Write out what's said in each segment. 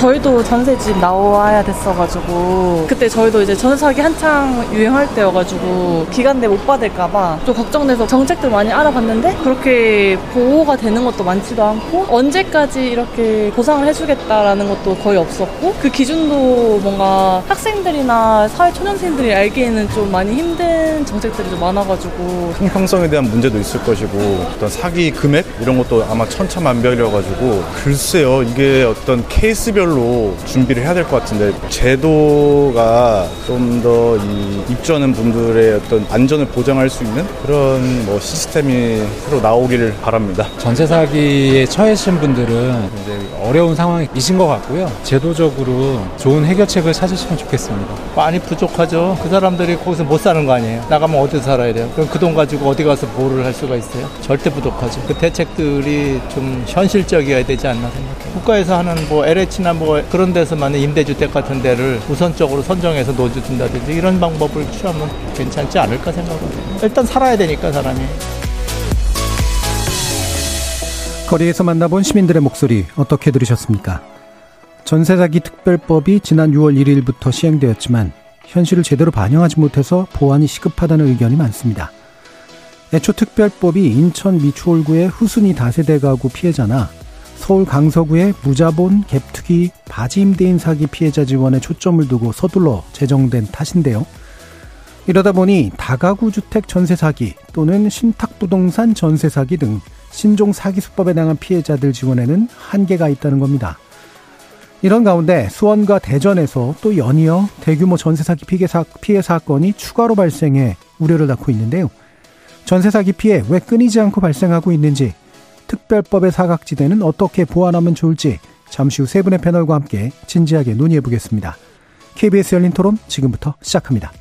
저희도 전세집 나와야 됐어가지고 그때 저희도 이제 전세 사기 한창 유행할 때여가지고 기간 내 못 받을까봐 좀 걱정돼서 정책들 많이 알아봤는데 그렇게 보호가 되는 것도 많지도 않고 언제까지 이렇게 보상을 해주겠다라는 것도 거의 없었고 그 기준도 뭔가 학생들이나 사회 초년생들이 알기에는 좀 많이 힘든 정책들이 좀 많아가지고 형평성에 대한 문제도 있을 것이고 어떤 사기 금액 이런 것도 아마 천차만별이어가지고 글쎄요 이게 어떤 케이스별 로 시별로 준비를 해야 될 것 같은데 제도가 좀 더 이 입주하는 분들의 어떤 안전을 보장할 수 있는 그런 뭐 시스템이 새로 나오기를 바랍니다. 전세 사기에 처해신 분들은 이제 어려운 상황이신 것 같고요. 제도적으로 좋은 해결책을 찾으시면 좋겠습니다. 많이 부족하죠. 그 사람들이 거기서 못 사는 거 아니에요. 나가면 어디서 살아야 돼요? 그럼 그 돈 가지고 어디 가서 보호를 할 수가 있어요? 절대 부족하죠. 그 대책들이 좀 현실적이어야 되지 않나 생각해요. 국가에서 하는 뭐 LH나 뭐 그런 데서만 임대주택 같은 데를 우선적으로 선정해서 놓아준다든지 이런 방법을 취하면 괜찮지 않을까 생각합니다. 일단 살아야 되니까 사람이. 거리에서 만나본 시민들의 목소리 어떻게 들으셨습니까? 전세 사기 특별법이 지난 6월 1일부터 시행되었지만 현실을 제대로 반영하지 못해서 보완이 시급하다는 의견이 많습니다. 애초 특별법이 인천 미추홀구의 후순위 다세대 가구 피해자나 서울 강서구의 무자본 갭투기 바지 임대인 사기 피해자 지원에 초점을 두고 서둘러 제정된 탓인데요. 이러다 보니 다가구 주택 전세 사기 또는 신탁 부동산 전세 사기 등 신종 사기 수법에 당한 피해자들 지원에는 한계가 있다는 겁니다. 이런 가운데 수원과 대전에서 또 연이어 대규모 전세 사기 피해, 사건이 추가로 발생해 우려를 낳고 있는데요. 전세 사기 피해 왜 끊이지 않고 발생하고 있는지 특별법의 사각지대는 어떻게 보완하면 좋을지 잠시 후 세 분의 패널과 함께 진지하게 논의해 보겠습니다. KBS 열린 토론 지금부터 시작합니다.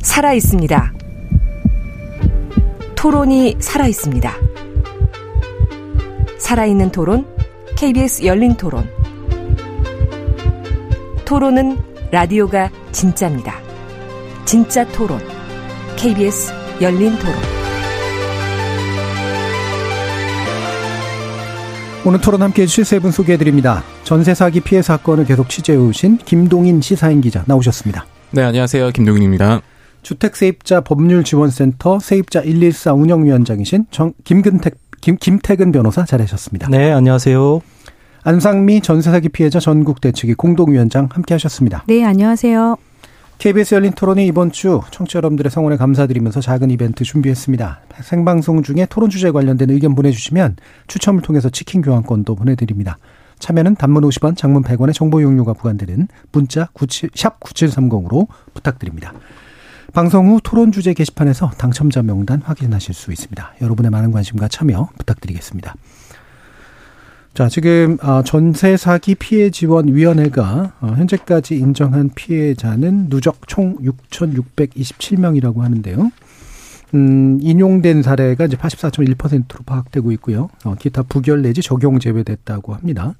살아 있습니다. 토론이 살아 있습니다. 살아있는 토론, KBS 열린 토론. 토론은 라디오가 진짜입니다. 진짜 토론, KBS 열린 토론. 오늘 토론 함께 해주실 세 분 소개해 드립니다. 전세 사기 피해 사건을 계속 취재해 오신 김동인 시사인 기자 나오셨습니다. 네, 안녕하세요. 김동인입니다. 주택 세입자 법률 지원센터 세입자 114 운영위원장이신 정, 김근택, 김, 김태근 변호사 잘하셨습니다. 네, 안녕하세요. 안상미 전세 사기 피해자 전국 대책위 공동위원장 함께 하셨습니다. 네, 안녕하세요. KBS 열린 토론이 이번 주 청취자 여러분들의 성원에 감사드리면서 작은 이벤트 준비했습니다. 생방송 중에 토론 주제에 관련된 의견 보내주시면 추첨을 통해서 치킨 교환권도 보내드립니다. 참여는 단문 50원, 장문 100원의 정보 이용료가 부과되는 문자 97, 샵 9730으로 부탁드립니다. 방송 후 토론 주제 게시판에서 당첨자 명단 확인하실 수 있습니다. 여러분의 많은 관심과 참여 부탁드리겠습니다. 자, 지금 아, 전세 사기 피해 지원 위원회가 어, 현재까지 인정한 피해자는 누적 총 6,627명이라고 하는데요. 음, 인용된 사례가 이제 84.1%로 파악되고 있고요. 어, 기타 부결 내지 적용 제외됐다고 합니다.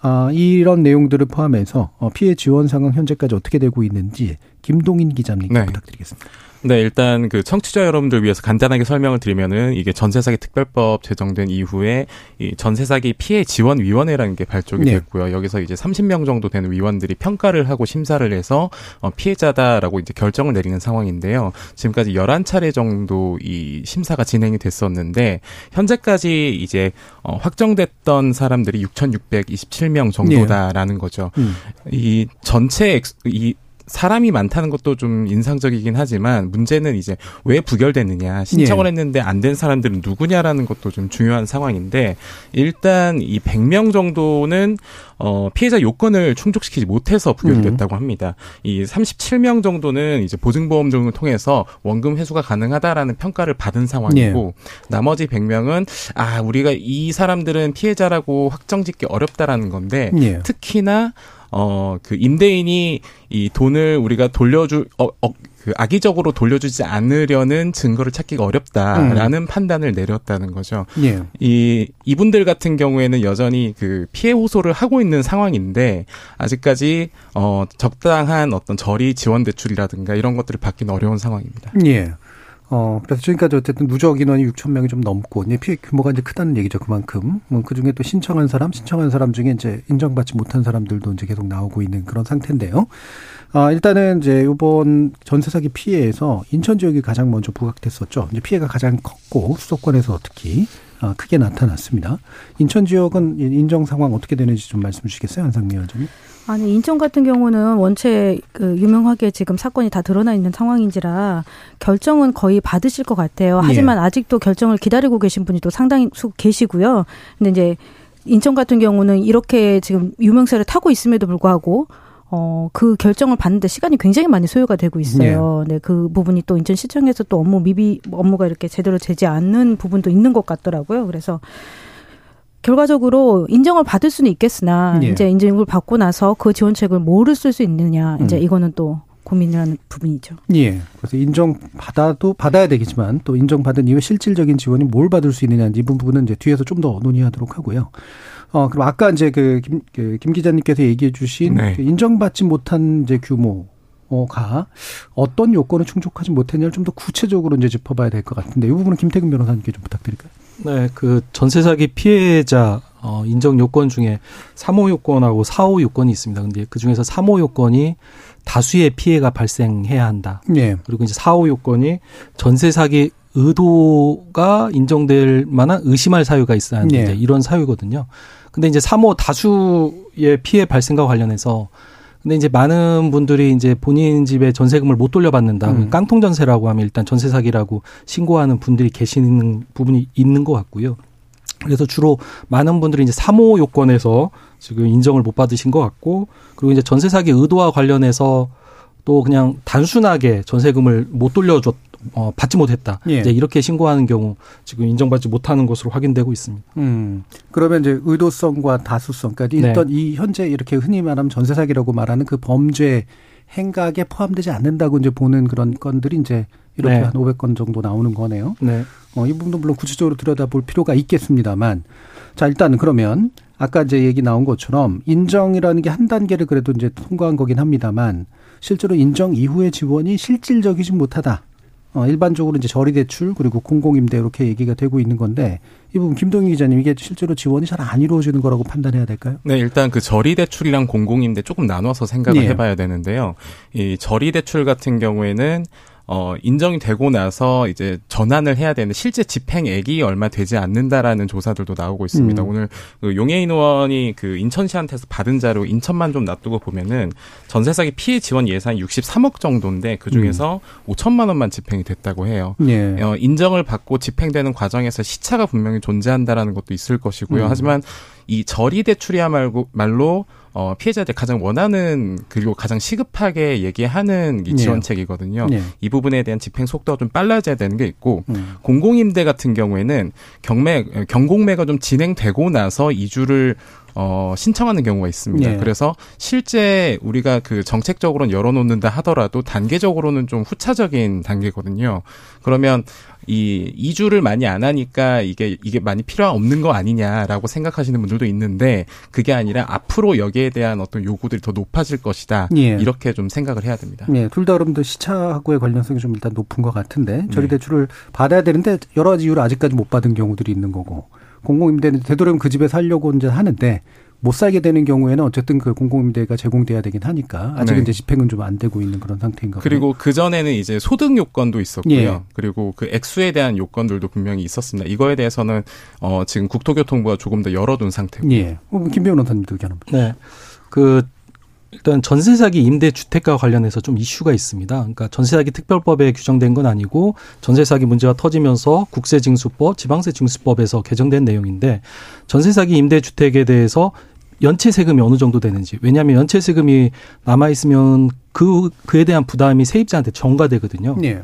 아, 이런 내용들을 포함해서 어, 피해 지원 상황 현재까지 어떻게 되고 있는지 김동인 기자님께 네. 부탁드리겠습니다. 네, 일단 그 청취자 여러분들 위해서 간단하게 설명을 드리면은 이게 전세 사기 특별법 제정된 이후에 이 전세 사기 피해 지원 위원회라는 게 발족이 네. 됐고요. 여기서 이제 30명 정도 되는 위원들이 평가를 하고 심사를 해서 어 피해자다라고 이제 결정을 내리는 상황인데요. 지금까지 11차례 정도 이 심사가 진행이 됐었는데 현재까지 이제 어 확정됐던 사람들이 6,627명 정도다라는 네. 거죠. 음. 이 전체 엑, 이 사람이 많다는 것도 좀 인상적이긴 하지만 문제는 이제 왜 부결됐느냐 신청을 예. 했는데 안 된 사람들은 누구냐라는 것도 좀 중요한 상황인데 일단 이 100명 정도는 어 피해자 요건을 충족시키지 못해서 부결됐다고 음. 합니다. 이 37명 정도는 이제 보증보험 등을 통해서 원금 회수가 가능하다라는 평가를 받은 상황이고 예. 나머지 100명은 아 우리가 이 사람들은 피해자라고 확정짓기 어렵다라는 건데 예. 특히나 어, 그 임대인이 이 돈을 우리가 돌려줄, 어, 어, 그 악의적으로 돌려주지 않으려는 증거를 찾기가 어렵다라는 음. 판단을 내렸다는 거죠. 예. 이 이분들 같은 경우에는 여전히 그 피해 호소를 하고 있는 상황인데 아직까지 어 적당한 어떤 저리 지원 대출이라든가 이런 것들을 받기는 어려운 상황입니다. 예. 어, 그래서 지금까지 어쨌든 누적 인원이 6천 명이 좀 넘고, 이제 피해 규모가 이제 크다는 얘기죠, 그만큼. 뭐, 그 중에 또 신청한 사람, 신청한 사람 중에 이제 인정받지 못한 사람들도 이제 계속 나오고 있는 그런 상태인데요. 아, 일단은 이제 이번 전세 사기 피해에서 인천 지역이 가장 먼저 부각됐었죠. 이제 피해가 가장 컸고, 수도권에서 특히. 아, 크게 나타났습니다. 인천 지역은 인정 상황 어떻게 되는지 좀 말씀 주시겠어요, 한상미 원장님? 아니 인천 같은 경우는 원체 그 유명하게 지금 사건이 다 드러나 있는 상황인지라 결정은 거의 받으실 것 같아요. 예. 하지만 예. 아직도 결정을 기다리고 계신 분이 또 상당히 수 계시고요. 근데 이제 인천 같은 경우는 이렇게 지금 유명세를 타고 있음에도 불구하고 어, 그 결정을 받는데 시간이 굉장히 많이 소요가 되고 있어요. 네. 네, 그 부분이 또 인천시청에서 또 업무 미비, 업무가 이렇게 제대로 되지 않는 부분도 있는 것 같더라고요. 그래서 결과적으로 인정을 받을 수는 있겠으나 예. 이제 인정을 받고 나서 그 지원책을 뭐를 쓸 수 있느냐 이제 음. 이거는 또 고민이라는 부분이죠. 예. 그래서 인정 받아도 받아야 되겠지만 또 인정받은 이후에 실질적인 지원이 뭘 받을 수 있느냐 이 부분은 이제 뒤에서 좀 더 논의하도록 하고요. 어 그럼 아까 이제 그 김 그 김 기자님께서 얘기해 주신 네. 그 인정받지 못한 이제 규모 가 어떤 요건을 충족하지 못했냐를 좀 더 구체적으로 이제 짚어봐야 될 것 같은데 이 부분은 김태근 변호사님께 좀 부탁드릴까요? 네, 그 전세 사기 피해자 어, 인정 요건 중에 3호 요건하고 4호 요건이 있습니다. 근데 그 중에서 3호 요건이 다수의 피해가 발생해야 한다. 네. 그리고 이제 4호 요건이 전세 사기 의도가 인정될 만한 의심할 사유가 있어야 하는 네. 이런 사유거든요. 근데 이제 3호 다수의 피해 발생과 관련해서 근데 이제 많은 분들이 이제 본인 집에 전세금을 못 돌려받는다. 음. 깡통 전세라고 하면 일단 전세 사기라고 신고하는 분들이 계시는 부분이 있는 것 같고요. 그래서 주로 많은 분들이 이제 3호 요건에서 지금 인정을 못 받으신 것 같고 그리고 이제 전세 사기 의도와 관련해서 또 그냥 단순하게 전세금을 못 돌려줬 어, 받지 못했다. 예. 이제 이렇게 신고하는 경우 지금 인정받지 못하는 것으로 확인되고 있습니다. 음. 그러면 이제 의도성과 다수성, 그러니까 네. 일단 이 현재 이렇게 흔히 말하면 전세 사기라고 말하는 그 범죄 행각에 포함되지 않는다고 이제 보는 그런 건들이 이제 이렇게 네. 한 500건 정도 나오는 거네요. 네. 어, 이 부분도 물론 구체적으로 들여다볼 필요가 있겠습니다만 자, 일단 그러면 아까 이제 얘기 나온 것처럼 인정이라는 게 한 단계를 그래도 이제 통과한 거긴 합니다만 실제로 인정 이후의 지원이 실질적이지 못하다. 어, 일반적으로 이제 저리 대출 그리고 공공임대 이렇게 얘기가 되고 있는 건데 이 부분 김동희 기자님 이게 실제로 지원이 잘 안 이루어지는 거라고 판단해야 될까요? 네, 일단 그 저리 대출이랑 공공임대 조금 나눠서 생각을 네. 해봐야 되는데요. 이 저리 대출 같은 경우에는 어, 인정이 되고 나서 이제 전환을 해야 되는 실제 집행액이 얼마 되지 않는다라는 조사들도 나오고 있습니다. 음. 오늘 그 용해인 의원이 그 인천시한테서 받은 자료 인천만 좀 놔두고 보면은 전세 사기 피해 지원 예산 63억 정도인데 그 중에서 음. 5천만 원만 집행이 됐다고 해요. 예. 어, 인정을 받고 집행되는 과정에서 시차가 분명히 존재한다라는 것도 있을 것이고요. 음. 하지만 이 저리 대출이야 말고 말로 어, 피해자들 가장 원하는 그리고 가장 시급하게 얘기하는 이 네. 지원책이거든요. 네. 이 부분에 대한 집행 속도가 좀 빨라져야 되는 게 있고 음. 공공임대 같은 경우에는 경매 경공매가 좀 진행되고 나서 이주를 어, 신청하는 경우가 있습니다. 네. 그래서 실제 우리가 그 정책적으로는 열어놓는다 하더라도 단계적으로는 좀 후차적인 단계거든요. 그러면 이 이주를 많이 안 하니까 이게 이게 많이 필요 없는 거 아니냐라고 생각하시는 분들도 있는데 그게 아니라 앞으로 여기에 대한 어떤 요구들이 더 높아질 것이다. 예. 이렇게 좀 생각을 해야 됩니다. 예, 둘다 그럼도 시차하고의 관련성이 좀 일단 높은 것 같은데 저리 네. 대출을 받아야 되는데 여러 가지 이유로 아직까지 못 받은 경우들이 있는 거고 공공임대는 되도록이면 그 집에 살려고 이제 하는데 못 살게 되는 경우에는 어쨌든 그 공공임대가 제공돼야 되긴 하니까 아직은 네. 이제 집행은 좀 안 되고 있는 그런 상태인가 그리고 그 전에는 이제 소득 요건도 있었고요. 예. 그리고 그 액수에 대한 요건들도 분명히 있었습니다. 이거에 대해서는 어 지금 국토교통부가 조금 더 열어둔 상태고요. 예. 어, 김 변호사님도 의견 한번. 네. 그 일단 전세 사기 임대 주택과 관련해서 좀 이슈가 있습니다. 그러니까 전세 사기 특별법에 규정된 건 아니고 전세 사기 문제가 터지면서 국세 징수법, 지방세 징수법에서 개정된 내용인데 전세 사기 임대 주택에 대해서 연체 세금이 어느 정도 되는지. 왜냐하면 연체 세금이 남아 있으면 그 그에 대한 부담이 세입자한테 전가되거든요. 네.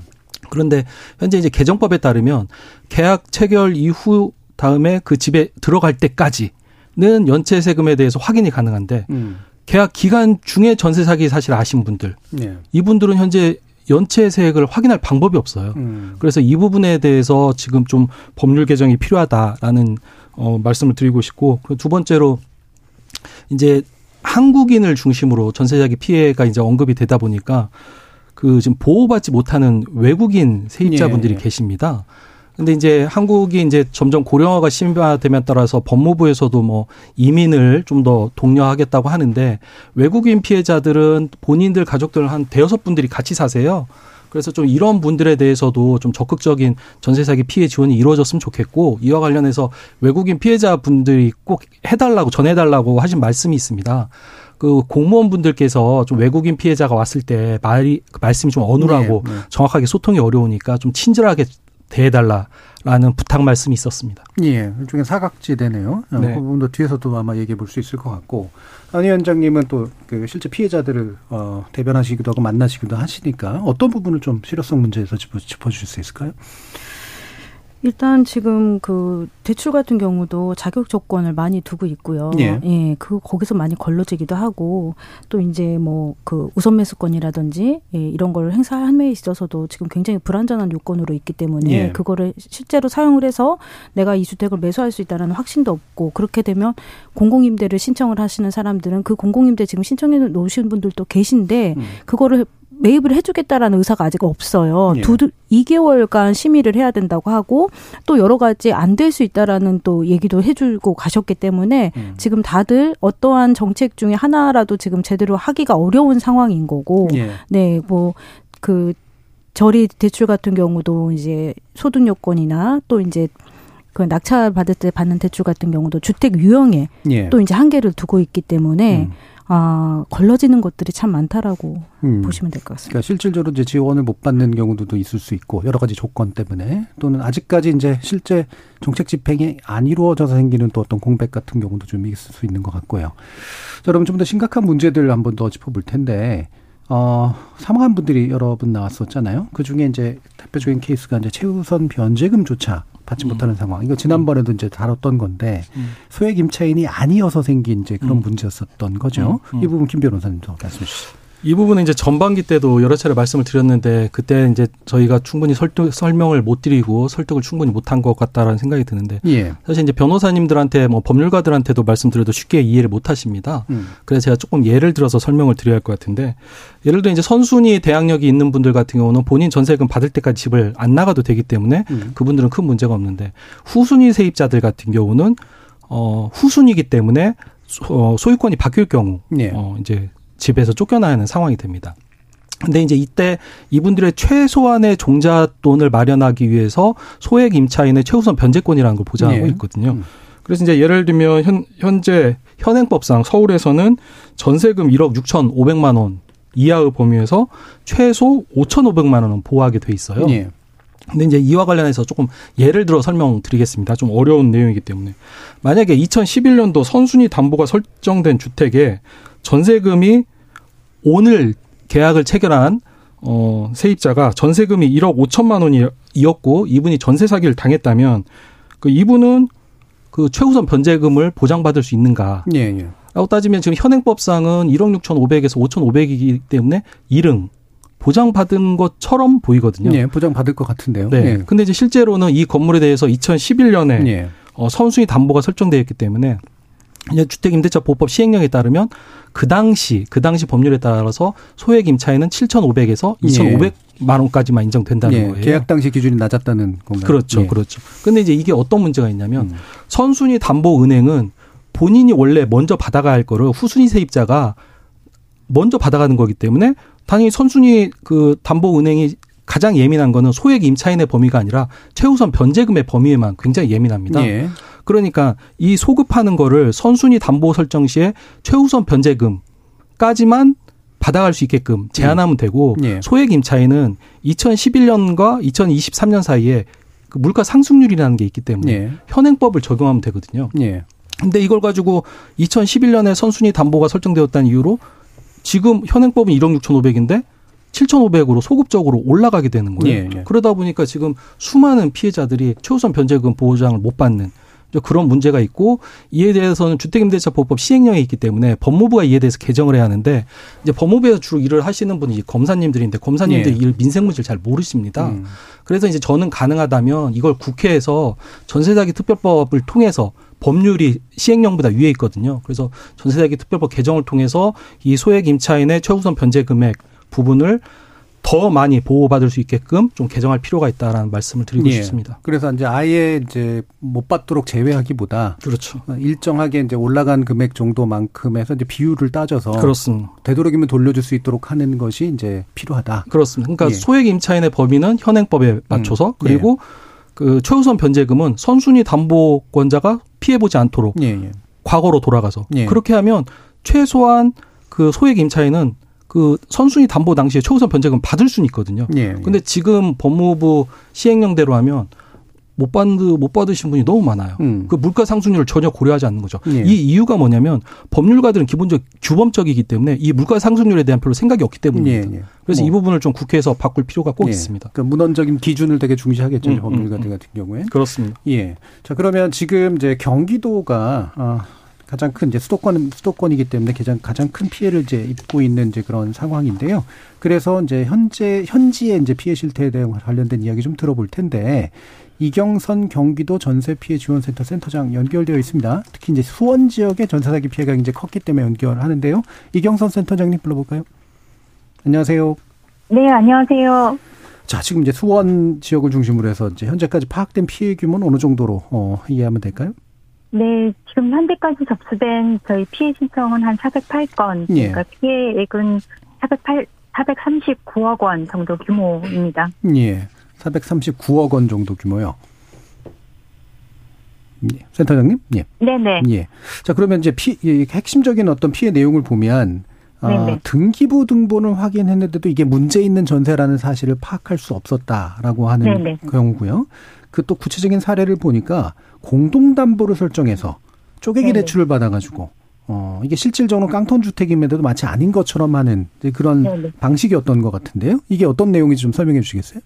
그런데 현재 이제 개정법에 따르면 계약 체결 이후 다음에 그 집에 들어갈 때까지는 연체 세금에 대해서 확인이 가능한데 음. 계약 기간 중에 전세 사기 사실 아신 분들 네. 이분들은 현재 연체 세액을 확인할 방법이 없어요. 음. 그래서 이 부분에 대해서 지금 좀 법률 개정이 필요하다라는 어, 말씀을 드리고 싶고 두 번째로 이제 한국인을 중심으로 전세 자기 피해가 이제 언급이 되다 보니까 그 지금 보호받지 못하는 외국인 세입자분들이 예. 계십니다. 근데 이제 한국이 이제 점점 고령화가 심화되면 따라서 법무부에서도 뭐 이민을 좀 더 독려하겠다고 하는데 외국인 피해자들은 본인들 가족들 한 대여섯 분들이 같이 사세요. 그래서 좀 이런 분들에 대해서도 좀 적극적인 전세 사기 피해 지원이 이루어졌으면 좋겠고 이와 관련해서 외국인 피해자 분들이 꼭 해달라고 전해달라고 하신 말씀이 있습니다. 그 공무원분들께서 좀 외국인 피해자가 왔을 때 말이 그 말씀이 좀 어눌하고 네, 네. 정확하게 소통이 어려우니까 좀 친절하게 대해달라라는 부탁 말씀이 있었습니다. 예, 일종의 사각지대네요. 어, 네. 그 부분도 뒤에서도 아마 얘기해 볼 수 있을 것 같고 안 위원장님은 또 그 실제 피해자들을 어, 대변하시기도 하고 만나시기도 하시니까 어떤 부분을 좀 실효성 문제에서 짚어, 짚어주실 수 있을까요? 일단 지금 그 대출 같은 경우도 자격 조건을 많이 두고 있고요. 예. 예. 그 거기서 많이 걸러지기도 하고 또 이제 뭐 그 우선 매수권이라든지 예, 이런 걸 행사함에 있어서도 지금 굉장히 불안전한 요건으로 있기 때문에 예. 그거를 실제로 사용을 해서 내가 이 주택을 매수할 수 있다라는 확신도 없고 그렇게 되면 공공임대를 신청을 하시는 사람들은 그 공공임대 지금 신청해 놓으신 분들도 계신데 음. 그거를 매입을 해주겠다라는 의사가 아직 없어요. 예. 두 2개월간 심의를 해야 된다고 하고 또 여러 가지 안 될 수 있다라는 또 얘기도 해주고 가셨기 때문에 음. 지금 다들 어떠한 정책 중에 하나라도 지금 제대로 하기가 어려운 상황인 거고, 예. 네, 뭐그 저리 대출 같은 경우도 이제 소득 요건이나 또 이제 그 낙찰 받을 때 받는 대출 같은 경우도 주택 유형에 예. 또 이제 한계를 두고 있기 때문에. 음. 아, 걸러지는 것들이 참 많다라고 음. 보시면 될 것 같습니다. 그러니까 실질적으로 이제 지원을 못 받는 경우도 있을 수 있고 여러 가지 조건 때문에 또는 아직까지 이제 실제 정책 집행이 안 이루어져서 생기는 또 어떤 공백 같은 경우도 좀 있을 수 있는 것 같고요. 자, 그럼 좀더 심각한 문제들 한번 더 짚어볼 텐데 어, 사망한 분들이 여러 분 나왔었잖아요. 그 중에 이제 대표적인 케이스가 이제 최우선 변제금조차 받지 음. 못하는 상황. 이거 지난번에도 이제 다뤘던 건데 음. 소액 임차인이 아니어서 생긴 이제 그런 음. 문제였었던 거죠. 음. 음. 이 부분 김 변호사님도 말씀해 주시죠. 이 부분은 이제 전반기 때도 여러 차례 말씀을 드렸는데 그때 이제 저희가 충분히 설득, 설명을 못 드리고 설득을 충분히 못한 것 같다라는 생각이 드는데 예. 사실 이제 변호사님들한테 뭐 법률가들한테도 말씀드려도 쉽게 이해를 못 하십니다. 음. 그래서 제가 조금 예를 들어서 설명을 드려야 할 것 같은데 예를 들어 이제 선순위 대항력이 있는 분들 같은 경우는 본인 전세금 받을 때까지 집을 안 나가도 되기 때문에 음. 그분들은 큰 문제가 없는데 후순위 세입자들 같은 경우는 어 후순위이기 때문에 어, 소유권이 바뀔 경우 예. 어 이제 집에서 쫓겨나야 하는 상황이 됩니다. 근데 이제 이때 이분들의 최소한의 종잣돈을 마련하기 위해서 소액 임차인의 최우선 변제권이라는 걸 보장하고 네. 있거든요. 음. 그래서 이제 예를 들면 현, 현재 현행법상 서울에서는 전세금 1억 6천5백만 원 이하의 범위에서 최소 5천5백만 원은 보호하게 돼 있어요. 네. 근데 이제 이와 관련해서 조금 예를 들어 설명드리겠습니다. 좀 어려운 내용이기 때문에 만약에 2011년도 선순위 담보가 설정된 주택에 전세금이 오늘 계약을 체결한 어, 세입자가 전세금이 1억 5천만 원이었고 이분이 전세 사기를 당했다면 그 이분은 그 최우선 변제금을 보장받을 수 있는가? 예, 예. 라고 따지면 지금 현행법상은 1억 6천5백에서 5천5백이기 때문에 1응 보장받은 것처럼 보이거든요. 예, 보장받을 것 같은데요. 네. 예. 근데 이제 실제로는 이 건물에 대해서 2011년에 예. 어, 선순위 담보가 설정되어 있기 때문에 주택임대차 보호법 시행령에 따르면 그 당시 그 당시 법률에 따라서 소액 임차인은 7,500에서 2,500만 원까지만 인정된다는 예. 거예요. 계약 당시 기준이 낮았다는 건가요? 그렇죠, 예. 그렇죠. 근데 이제 이게 어떤 문제가 있냐면 음. 선순위 담보 은행은 본인이 원래 먼저 받아가야 할 거를 후순위 세입자가 먼저 받아가는 거기 때문에 당연히 선순위 그 담보 은행이 가장 예민한 거는 소액 임차인의 범위가 아니라 최우선 변제금의 범위에만 굉장히 예민합니다. 예. 그러니까 이 소급하는 거를 선순위 담보 설정 시에 최우선 변제금까지만 받아갈 수 있게끔 제한하면 음. 되고 예. 소액 임차인은 2011년과 2023년 사이에 그 물가 상승률이라는 게 있기 때문에 예. 현행법을 적용하면 되거든요. 예. 근데 이걸 가지고 2011년에 선순위 담보가 설정되었다는 이유로 지금 현행법은 1억 6,500인데 7,500으로 소급적으로 올라가게 되는 거예요. 예, 예. 그러다 보니까 지금 수많은 피해자들이 최우선 변제금 보호장을 못 받는 그런 문제가 있고 이에 대해서는 주택임대차보호법 시행령이 있기 때문에 법무부가 이에 대해서 개정을 해야 하는데 이제 법무부에서 주로 일을 하시는 분이 검사님들인데 검사님들이 예. 일 민생 문제를 잘 모르십니다. 음. 그래서 이제 저는 가능하다면 이걸 국회에서 전세자기 특별법을 통해서 법률이 시행령보다 위에 있거든요. 그래서 전세자기 특별법 개정을 통해서 이 소액 임차인의 최우선 변제 금액 부분을 더 많이 보호받을 수 있게끔 좀 개정할 필요가 있다라는 말씀을 드리고 예. 싶습니다. 그래서 이제 아예 이제 못 받도록 제외하기보다 그렇죠. 일정하게 이제 올라간 금액 정도만큼에서 이제 비율을 따져서 그렇습니다. 되도록이면 돌려줄 수 있도록 하는 것이 이제 필요하다. 그렇습니다. 그러니까 예. 소액 임차인의 범위는 현행법에 맞춰서 음. 그리고 예. 그 최우선 변제금은 선순위 담보권자가 피해 보지 않도록 예, 예. 과거로 돌아가서 예. 그렇게 하면 최소한 그 소액 임차인은 그 선순위 담보 당시에 최우선 변제금 받을 수는 있거든요. 예, 예. 근데 지금 법무부 시행령대로 하면 못 받, 못 받으신 분이 너무 많아요. 음. 그 물가 상승률을 전혀 고려하지 않는 거죠. 예. 이 이유가 뭐냐면 법률가들은 기본적 주범적이기 때문에 이 물가 상승률에 대한 별로 생각이 없기 때문입니다. 예, 예. 그래서 뭐. 이 부분을 좀 국회에서 바꿀 필요가 꼭 예. 있습니다. 그 문헌적인 기준을 되게 중시하겠죠. 음, 음 법률가들 음, 같은 경우에. 그렇습니다. 예. 자, 그러면 지금 이제 경기도가 아 가장 큰 이제 수도권 수도권이기 때문에 가장 가장 큰 피해를 이제 입고 있는 이제 그런 상황인데요. 그래서 이제 현재 현지의 이제 피해 실태에 대한 관련된 이야기 좀 들어볼 텐데 이경선 경기도 전세 피해 지원센터 센터장 연결되어 있습니다. 특히 이제 수원 지역의 전세 사기 피해가 이제 컸기 때문에 연결하는데요. 이경선 센터장님 불러볼까요? 안녕하세요. 네, 안녕하세요. 자, 지금 이제 수원 지역을 중심으로 해서 이제 현재까지 파악된 피해 규모는 어느 정도로 어, 이해하면 될까요? 네, 지금 현재까지 접수된 저희 피해 신청은 한 408건. 예. 그러니까 피해액은 408, 439억 원 정도 규모입니다. 예. 439억 원 정도 규모요. 예. 센터장님? 예. 네네. 예. 자, 그러면 이제 피, 핵심적인 어떤 피해 내용을 보면, 어, 등기부 등본을 확인했는데도 이게 문제 있는 전세라는 사실을 파악할 수 없었다라고 하는 네네. 경우고요. 그 또 구체적인 사례를 보니까 공동담보를 설정해서 쪼개기 네네. 대출을 받아가지고 어 이게 실질적으로 깡통 주택임에도 마치 아닌 것처럼 하는 그런 네네. 방식이었던 것 같은데요. 이게 어떤 내용인지 좀 설명해 주시겠어요?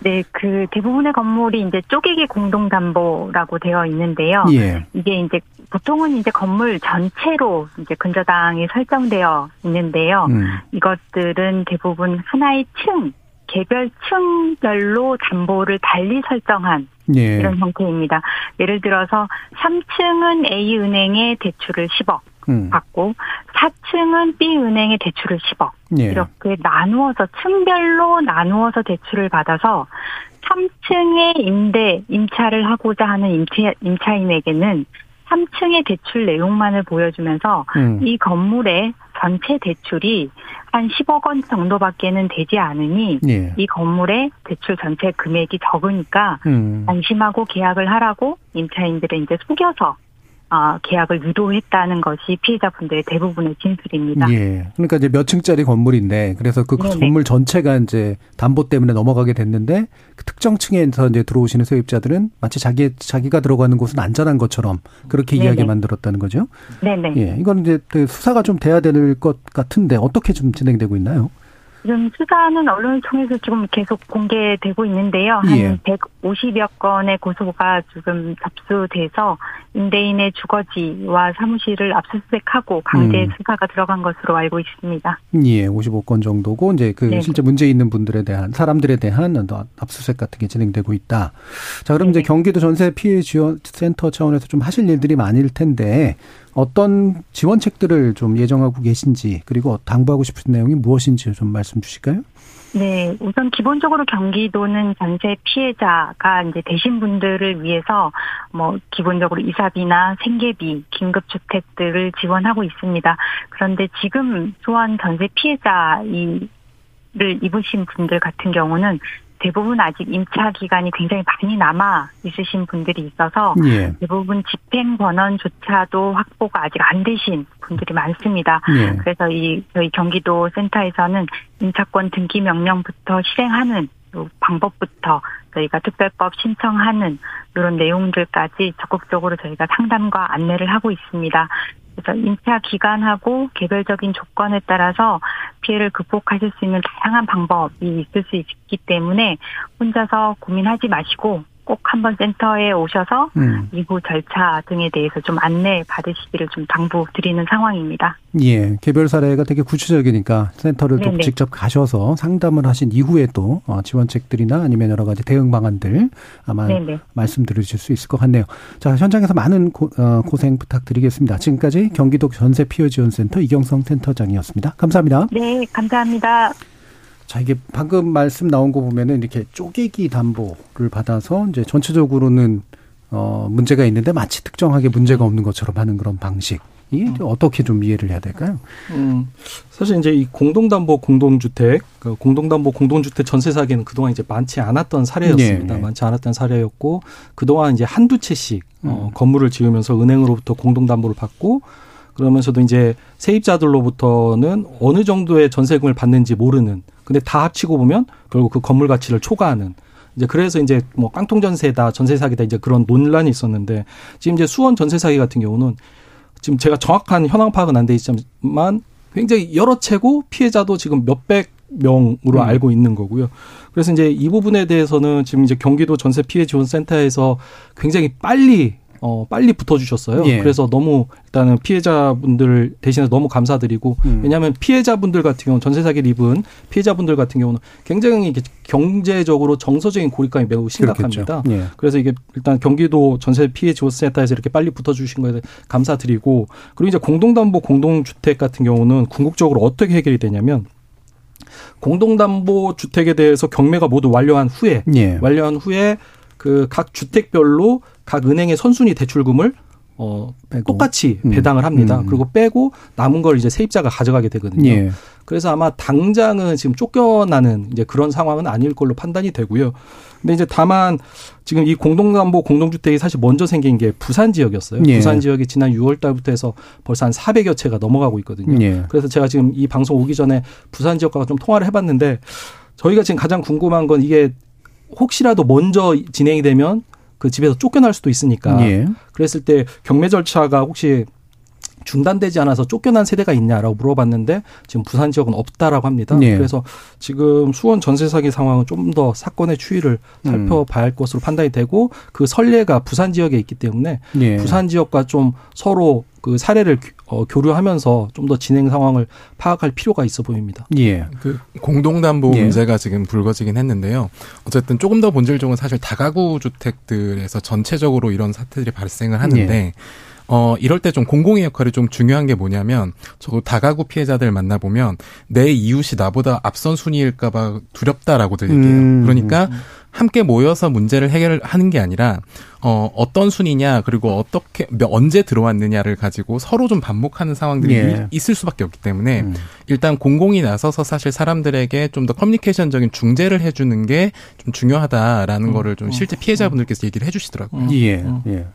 네, 그 대부분의 건물이 이제 쪼개기 공동담보라고 되어 있는데요. 예. 이게 이제 보통은 이제 건물 전체로 이제 근저당이 설정되어 있는데요. 음. 이것들은 대부분 하나의 층, 개별 층별로 담보를 달리 설정한 예. 이런 형태입니다. 예를 들어서 3층은 A 은행에 대출을 10억 음. 받고 4층은 B 은행에 대출을 10억 예. 이렇게 나누어서 층별로 나누어서 대출을 받아서 3층에 임대 임차를 하고자 하는 임차, 임차인에게는 3층의 대출 내용만을 보여주면서 음. 이 건물의 전체 대출이 한 10억 원 정도밖에는 되지 않으니 예. 이 건물의 대출 전체 금액이 적으니까 음. 안심하고 계약을 하라고 임차인들은 이제 속여서 어, 계약을 유도했다는 것이 피해자분들의 대부분의 진술입니다. 예. 그러니까 이제 몇 층짜리 건물인데 그래서 그 네네. 건물 전체가 이제 담보 때문에 넘어가게 됐는데 그 특정 층에서 이제 들어오시는 세입자들은 마치 자기 자기가 들어가는 곳은 안전한 것처럼 그렇게 네네. 이야기 만들었다는 거죠. 네네. 예. 이건 이제 그 수사가 좀 돼야 될 것 같은데 어떻게 좀 진행되고 있나요? 지금 수사는 언론을 통해서 지금 계속 공개되고 있는데요. 한 예. 150여 건의 고소가 지금 접수돼서 임대인의 주거지와 사무실을 압수수색하고 강제 음. 수사가 들어간 것으로 알고 있습니다. 예, 55건 정도고 이제 그 네. 실제 문제 있는 분들에 대한 사람들에 대한 압수수색 같은 게 진행되고 있다. 자, 그럼 네. 이제 경기도 전세 피해 지원 센터 차원에서 좀 하실 일들이 많을 텐데 어떤 지원책들을 좀 예정하고 계신지 그리고 당부하고 싶은 내용이 무엇인지 좀 말씀 주실까요? 네, 우선 기본적으로 경기도는 전세 피해자가 이제 되신 분들을 위해서 뭐 기본적으로 이사비나 생계비, 긴급주택들을 지원하고 있습니다. 그런데 지금 소환 전세 피해자 이를 입으신 분들 같은 경우는 대부분 아직 임차 기간이 굉장히 많이 남아 있으신 분들이 있어서 예. 대부분 집행 권한조차도 확보가 아직 안 되신 분들이 많습니다. 예. 그래서 이 저희 경기도 센터에서는 임차권 등기 명령부터 실행하는 방법부터 저희가 특별법 신청하는 이런 내용들까지 적극적으로 저희가 상담과 안내를 하고 있습니다. 그래서 임차 기간하고 개별적인 조건에 따라서 피해를 극복하실 수 있는 다양한 방법이 있을 수 있기 때문에 혼자서 고민하지 마시고 꼭 한번 센터에 오셔서 음. 이후 절차 등에 대해서 좀 안내 받으시기를 좀 당부드리는 상황입니다. 예, 개별 사례가 되게 구체적이니까 센터를 또 직접 가셔서 상담을 하신 이후에 또 어, 지원책들이나 아니면 여러 가지 대응 방안들 아마 네네. 말씀 들으실 수 있을 것 같네요. 자, 현장에서 많은 고, 어, 고생 부탁드리겠습니다. 지금까지 경기도 전세 피해 지원센터 이경성 센터장이었습니다. 감사합니다. 네, 감사합니다. 자, 이게 방금 말씀 나온 거 보면은 이렇게 쪼개기 담보를 받아서 이제 전체적으로는 어, 문제가 있는데 마치 특정하게 문제가 없는 것처럼 하는 그런 방식. 이게 음. 어떻게 좀 이해를 해야 될까요? 음, 사실 이제 이 공동담보 공동주택, 그 공동담보 공동주택 전세 사기는 그동안 이제 많지 않았던 사례였습니다. 네, 네. 많지 않았던 사례였고 그동안 이제 한두 채씩 어, 음. 어, 건물을 지으면서 은행으로부터 공동담보를 받고 그러면서도 이제 세입자들로부터는 어느 정도의 전세금을 받는지 모르는 근데 다 합치고 보면 결국 그 건물 가치를 초과하는 이제 그래서 이제 뭐 깡통 전세다 전세 사기다 이제 그런 논란이 있었는데 지금 이제 수원 전세 사기 같은 경우는 지금 제가 정확한 현황 파악은 안 돼 있지만 굉장히 여러 채고 피해자도 지금 몇백 명으로 음. 알고 있는 거고요. 그래서 이제 이 부분에 대해서는 지금 이제 경기도 전세 피해 지원 센터에서 굉장히 빨리 어, 빨리 붙어주셨어요. 예. 그래서 너무 일단은 피해자분들 대신에 너무 감사드리고 음. 왜냐하면 피해자분들 같은 경우 전세 사기를 입은 피해자분들 같은 경우는 굉장히 경제적으로 정서적인 고립감이 매우 심각합니다. 예. 그래서 이게 일단 경기도 전세 피해 지원센터에서 이렇게 빨리 붙어주신 거에 감사드리고 그리고 이제 공동담보 공동주택 같은 경우는 궁극적으로 어떻게 해결이 되냐면 공동담보 주택에 대해서 경매가 모두 완료한 후에 예. 완료한 후에 그 각 주택별로 각 은행의 선순위 대출금을 어 빼고. 똑같이 음. 배당을 합니다. 음. 그리고 빼고 남은 걸 이제 세입자가 가져가게 되거든요. 예. 그래서 아마 당장은 지금 쫓겨나는 이제 그런 상황은 아닐 걸로 판단이 되고요. 근데 이제 다만 지금 이 공동담보 공동주택이 사실 먼저 생긴 게 부산 지역이었어요. 예. 부산 지역이 지난 6월 달부터 해서 벌써 한 400여 채가 넘어가고 있거든요. 예. 그래서 제가 지금 이 방송 오기 전에 부산 지역과 좀 통화를 해봤는데 저희가 지금 가장 궁금한 건 이게 혹시라도 먼저 진행이 되면 그 집에서 쫓겨날 수도 있으니까 예. 그랬을 때 경매 절차가 혹시 중단되지 않아서 쫓겨난 세대가 있냐라고 물어봤는데 지금 부산 지역은 없다라고 합니다. 네. 그래서 지금 수원 전세 사기 상황은 좀 더 사건의 추이를 음. 살펴봐야 할 것으로 판단이 되고 그 선례가 부산 지역에 있기 때문에 네. 부산 지역과 좀 서로 그 사례를 어, 교류하면서 좀 더 진행 상황을 파악할 필요가 있어 보입니다. 예. 그 공동담보 예. 문제가 지금 불거지긴 했는데요. 어쨌든 조금 더 본질적으로 사실 다가구 주택들에서 전체적으로 이런 사태들이 발생을 하는데 예. 어, 이럴 때 좀 공공의 역할이 좀 중요한 게 뭐냐면, 저도 다가구 피해자들 만나 보면, 내 이웃이 나보다 앞선 순위일까봐 두렵다라고들 얘기해요. 음. 그러니까, 함께 모여서 문제를 해결하는 게 아니라, 어, 어떤 순위냐, 그리고 어떻게, 언제 들어왔느냐를 가지고 서로 좀 반복하는 상황들이 예. 있을 수밖에 없기 때문에, 음. 일단 공공이 나서서 사실 사람들에게 좀 더 커뮤니케이션적인 중재를 해주는 게 좀 중요하다라는 음. 거를 좀 실제 피해자분들께서 얘기를 해주시더라고요. 예, 예.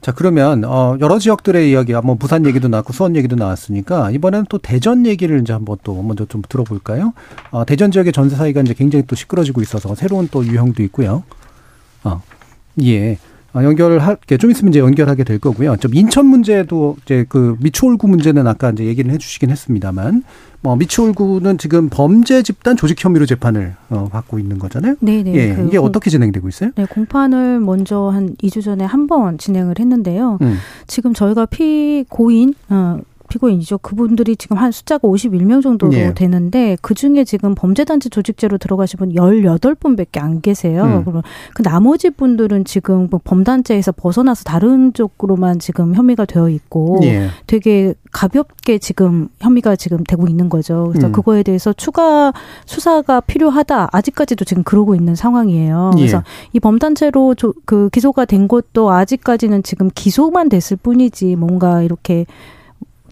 자, 그러면, 어, 여러 지역들의 이야기, 뭐, 부산 얘기도 나왔고, 수원 얘기도 나왔으니까, 이번에는 또 대전 얘기를 이제 한번 또 먼저 좀 들어볼까요? 어, 대전 지역의 전세 사이가 이제 굉장히 또 시끄러지고 있어서 새로운 또 유형도 있고요. 어, 예. 어, 연결할게 좀 있으면 이제 연결하게 될 거고요. 좀 인천 문제도 이제 그 미추홀구 문제는 아까 이제 얘기를 해주시긴 했습니다만, 뭐 미추홀구는 지금 범죄 집단 조직 혐의로 재판을 어, 받고 있는 거잖아요. 네네. 네. 예, 그 이게 어떻게 진행되고 있어요? 네, 공판을 먼저 한 2주 전에 한 번 진행을 했는데요. 음. 지금 저희가 피 고인 어, 피고인이죠. 그분들이 지금 한 숫자가 51명 정도 예. 되는데 그 중에 지금 범죄단체 조직죄로 들어가신 분 18분밖에 안 계세요. 음. 그럼 그 나머지 분들은 지금 뭐 범단체에서 벗어나서 다른 쪽으로만 지금 혐의가 되어 있고 예. 되게 가볍게 지금 혐의가 지금 되고 있는 거죠. 그래서 음. 그거에 대해서 추가 수사가 필요하다. 아직까지도 지금 그러고 있는 상황이에요. 그래서 예. 이 범단체로 조, 그 기소가 된 것도 아직까지는 지금 기소만 됐을 뿐이지 뭔가 이렇게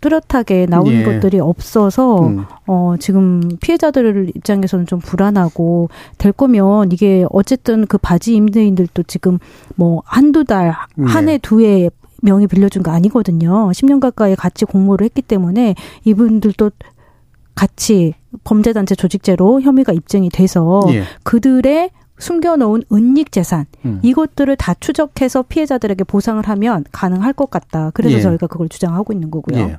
뚜렷하게 나오는 예. 것들이 없어서 음. 어 지금 피해자들 입장에서는 좀 불안하고 될 거면 이게 어쨌든 그 바지 임대인들도 지금 뭐 한두 달, 한 해, 두 해 명의 빌려준 거 아니거든요. 10년 가까이 같이 공모를 했기 때문에 이분들도 같이 범죄단체 조직죄로 혐의가 입증이 돼서 예. 그들의 숨겨놓은 은닉 재산 음. 이것들을 다 추적해서 피해자들에게 보상을 하면 가능할 것 같다. 그래서 예. 저희가 그걸 주장하고 있는 거고요. 예.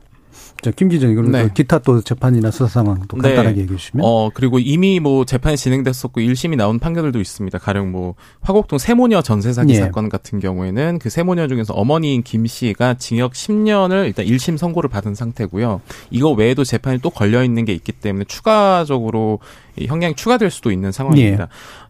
자, 김 기자님, 그럼 네. 기타 또 재판이나 수사 상황 또 네. 간단하게 네. 얘기해 주시면. 어, 그리고 이미 뭐 재판이 진행됐었고 1심이 나온 판결들도 있습니다. 가령 뭐 화곡동 세모녀 전세 사기 예. 사건 같은 경우에는 그 세모녀 중에서 어머니인 김 씨가 징역 10년을 일단 1심 선고를 받은 상태고요. 이거 외에도 재판이 또 걸려 있는 게 있기 때문에 추가적으로 형량이 추가될 수도 있는 상황입니다.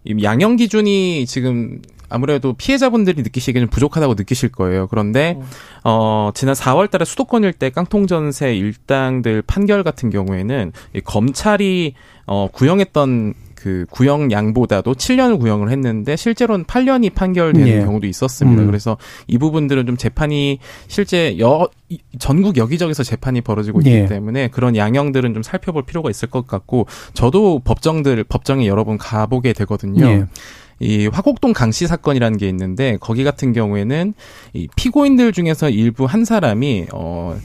예. 양형 기준이 지금 아무래도 피해자분들이 느끼시기에는 부족하다고 느끼실 거예요. 그런데 어, 어 지난 4월 달에 수도권 일대 깡통 전세 일당들 판결 같은 경우에는 검찰이 어 구형했던 그 구형량보다도 7년을 구형을 했는데 실제로는 8년이 판결되는 예. 경우도 있었습니다. 음. 그래서 이 부분들은 좀 재판이 실제 여 전국 여기저기서 재판이 벌어지고 있기 예. 때문에 그런 양형들은 좀 살펴볼 필요가 있을 것 같고 저도 법정들 법정에 여러 번 가보게 되거든요. 예. 이 화곡동 강씨 사건이라는 게 있는데 거기 같은 경우에는 이 피고인들 중에서 일부 한 사람이 어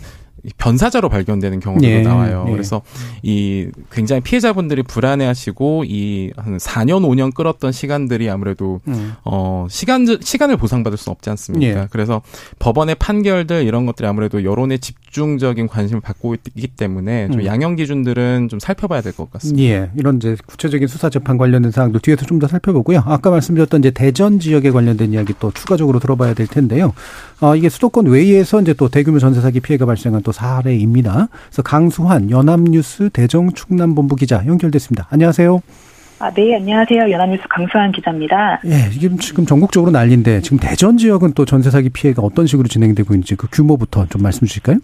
변사자로 발견되는 경우도 예, 나와요. 예. 그래서 이 굉장히 피해자분들이 불안해하시고 이 한 4년 5년 끌었던 시간들이 아무래도 음. 어 시간 시간을 보상받을 수는 없지 않습니까? 예. 그래서 법원의 판결들 이런 것들이 아무래도 여론의 집 중적인 관심을 받고 있기 때문에 좀 음. 양형 기준들은 좀 살펴봐야 될 것 같습니다. 예, 이런 이제 구체적인 수사 재판 관련된 사항도 뒤에서 좀 더 살펴보고요. 아까 말씀드렸던 이제 대전 지역에 관련된 이야기 또 추가적으로 들어봐야 될 텐데요. 어, 이게 수도권 외에서 이제 또 대규모 전세 사기 피해가 발생한 또 사례입니다. 그래서 강수환 연합뉴스 대정 충남 본부 기자 연결됐습니다. 안녕하세요. 아, 네, 안녕하세요. 연합뉴스 강수환 기자입니다. 예, 이게 지금 전국적으로 난리인데 지금 대전 지역은 또 전세 사기 피해가 어떤 식으로 진행되고 있는지 그 규모부터 좀 말씀 주실까요?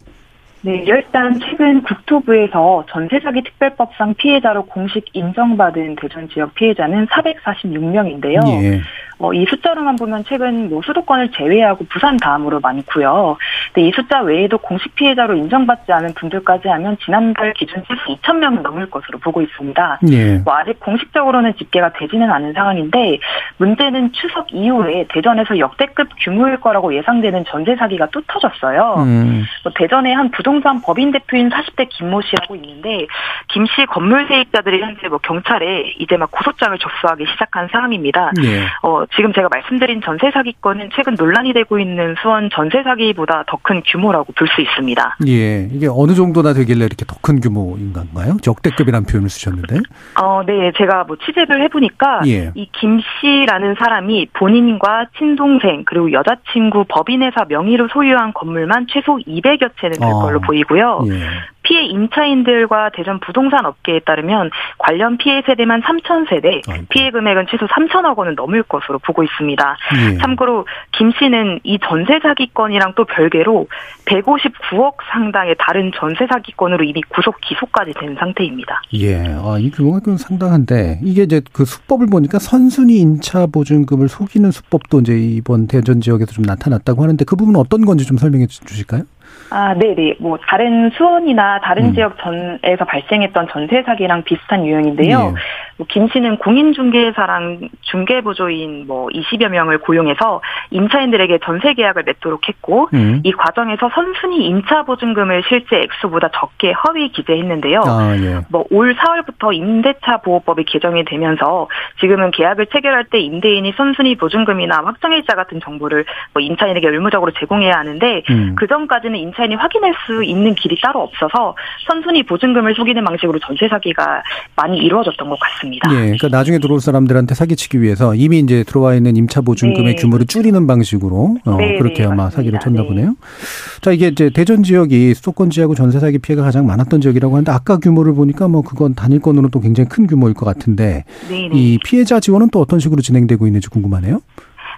네, 일단 최근 국토부에서 전세 사기 특별법상 피해자로 공식 인정받은 대전 지역 피해자는 446명인데요. 예. 어, 이 숫자로만 보면 최근 뭐 수도권을 제외하고 부산 다음으로 많고요. 근데 이 숫자 외에도 공식 피해자로 인정받지 않은 분들까지 하면 지난달 기준 최소 2천 명은 넘을 것으로 보고 있습니다. 예. 뭐 아직 공식적으로는 집계가 되지는 않은 상황인데 문제는 추석 이후에 대전에서 역대급 규모일 거라고 예상되는 전세 사기가 또 터졌어요. 음. 뭐 대전의 한 부동산 법인 대표인 40대 김모 씨하고 있는데 김 씨 건물 세입자들이 현재 뭐 경찰에 이제 막 고소장을 접수하기 시작한 상황입니다. 예. 어, 지금 제가 말씀드린 전세 사기건은 최근 논란이 되고 있는 수원 전세 사기보다 더 큰 규모라고 볼 수 있습니다. 예, 이게 어느 정도나 되길래 이렇게 더 큰 규모인 건가요? 역대급이라는 표현을 쓰셨는데. 어, 네, 제가 뭐 취재를 해보니까 예. 이김 씨라는 사람이 본인과 친동생 그리고 여자친구 법인회사 명의로 소유한 건물만 최소 200여 채는 될 어. 걸로 보이고요. 예. 피해 임차인들과 대전 부동산 업계에 따르면 관련 피해 세대만 3천 세대, 피해 금액은 최소 3천억 원은 넘을 것으로 보고 있습니다. 예. 참고로 김 씨는 이 전세 사기건이랑 또 별개로 159억 상당의 다른 전세 사기건으로 이미 구속 기소까지 된 상태입니다. 예, 아, 이 규모가 좀 상당한데 이게 이제 그 수법을 보니까 선순위 임차 보증금을 속이는 수법도 이제 이번 대전 지역에서 좀 나타났다고 하는데 그 부분은 어떤 건지 좀 설명해 주실까요? 아, 네네. 뭐 다른 수원이나 다른 음. 지역 전에서 발생했던 전세 사기랑 비슷한 유형인데요. 예. 뭐김 씨는 공인중개사랑 중개보조인 뭐 20여 명을 고용해서 임차인들에게 전세 계약을 맺도록 했고 음. 이 과정에서 선순위 임차 보증금을 실제 액수보다 적게 허위 기재했는데요. 아, 예. 뭐올 4월부터 임대차 보호법이 개정이 되면서 지금은 계약을 체결할 때 임대인이 선순위 보증금이나 확정일자 같은 정보를 뭐 임차인에게 의무적으로 제공해야 하는데 음. 그 전까지는 임차 인이 확인할 수 있는 길이 따로 없어서 선순위 보증금을 속이는 방식으로 전세 사기가 많이 이루어졌던 것 같습니다. 예, 그러니까 나중에 들어올 사람들한테 사기치기 위해서 이미 이제 들어와 있는 임차 보증금의 네. 규모를 줄이는 방식으로 어, 네, 그렇게 네, 아마 사기를 쳤나 네. 보네요. 자, 이게 이제 대전 지역이 수도권 지하고 전세 사기 피해가 가장 많았던 지역이라고 하는데 아까 규모를 보니까 뭐 그건 단일건으로 또 굉장히 큰 규모일 것 같은데 네, 네. 이 피해자 지원은 또 어떤 식으로 진행되고 있는지 궁금하네요.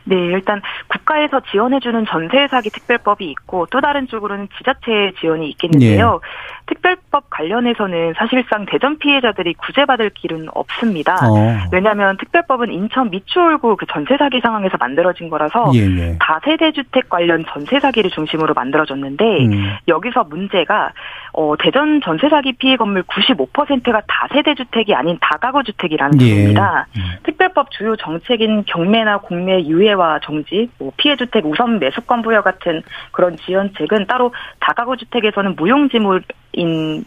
네, 일단 국가에서 지원해주는 전세 사기 특별법이 있고 또 다른 쪽으로는 지자체 지원이 있겠는데요. 예. 특별법 관련해서는 사실상 대전 피해자들이 구제받을 길은 없습니다. 어. 왜냐하면 특별법은 인천 미추홀구 그 전세 사기 상황에서 만들어진 거라서 예, 예. 다세대 주택 관련 전세 사기를 중심으로 만들어졌는데 음. 여기서 문제가 어, 대전 전세 사기 피해 건물 95%가 다세대 주택이 아닌 다가구 주택이라는 예. 점입니다. 음. 특별법 주요 정책인 경매나 공매 유예와 정지, 뭐 피해 주택 우선 매수권 부여 같은 그런 지원책은 따로 다가구 주택에서는 무용지물인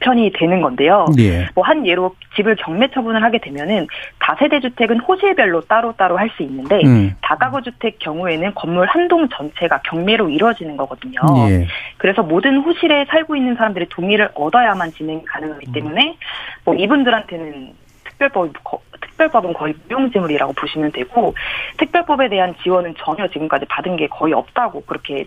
편이 되는 건데요. 예. 뭐한 예로 집을 경매 처분을 하게 되면은 다세대 주택은 호실별로 따로따로 할 수 있는데 음. 다가구 주택 경우에는 건물 한 동 전체가 경매로 이루어지는 거거든요. 예. 그래서 모든 호실에 살고 있는 사람들의 동의를 얻어야만 진행이 가능하기 때문에 뭐 이분들한테는 특별법 특별법은 거의 무용지물이라고 보시면 되고 특별법에 대한 지원은 전혀 지금까지 받은 게 거의 없다고 그렇게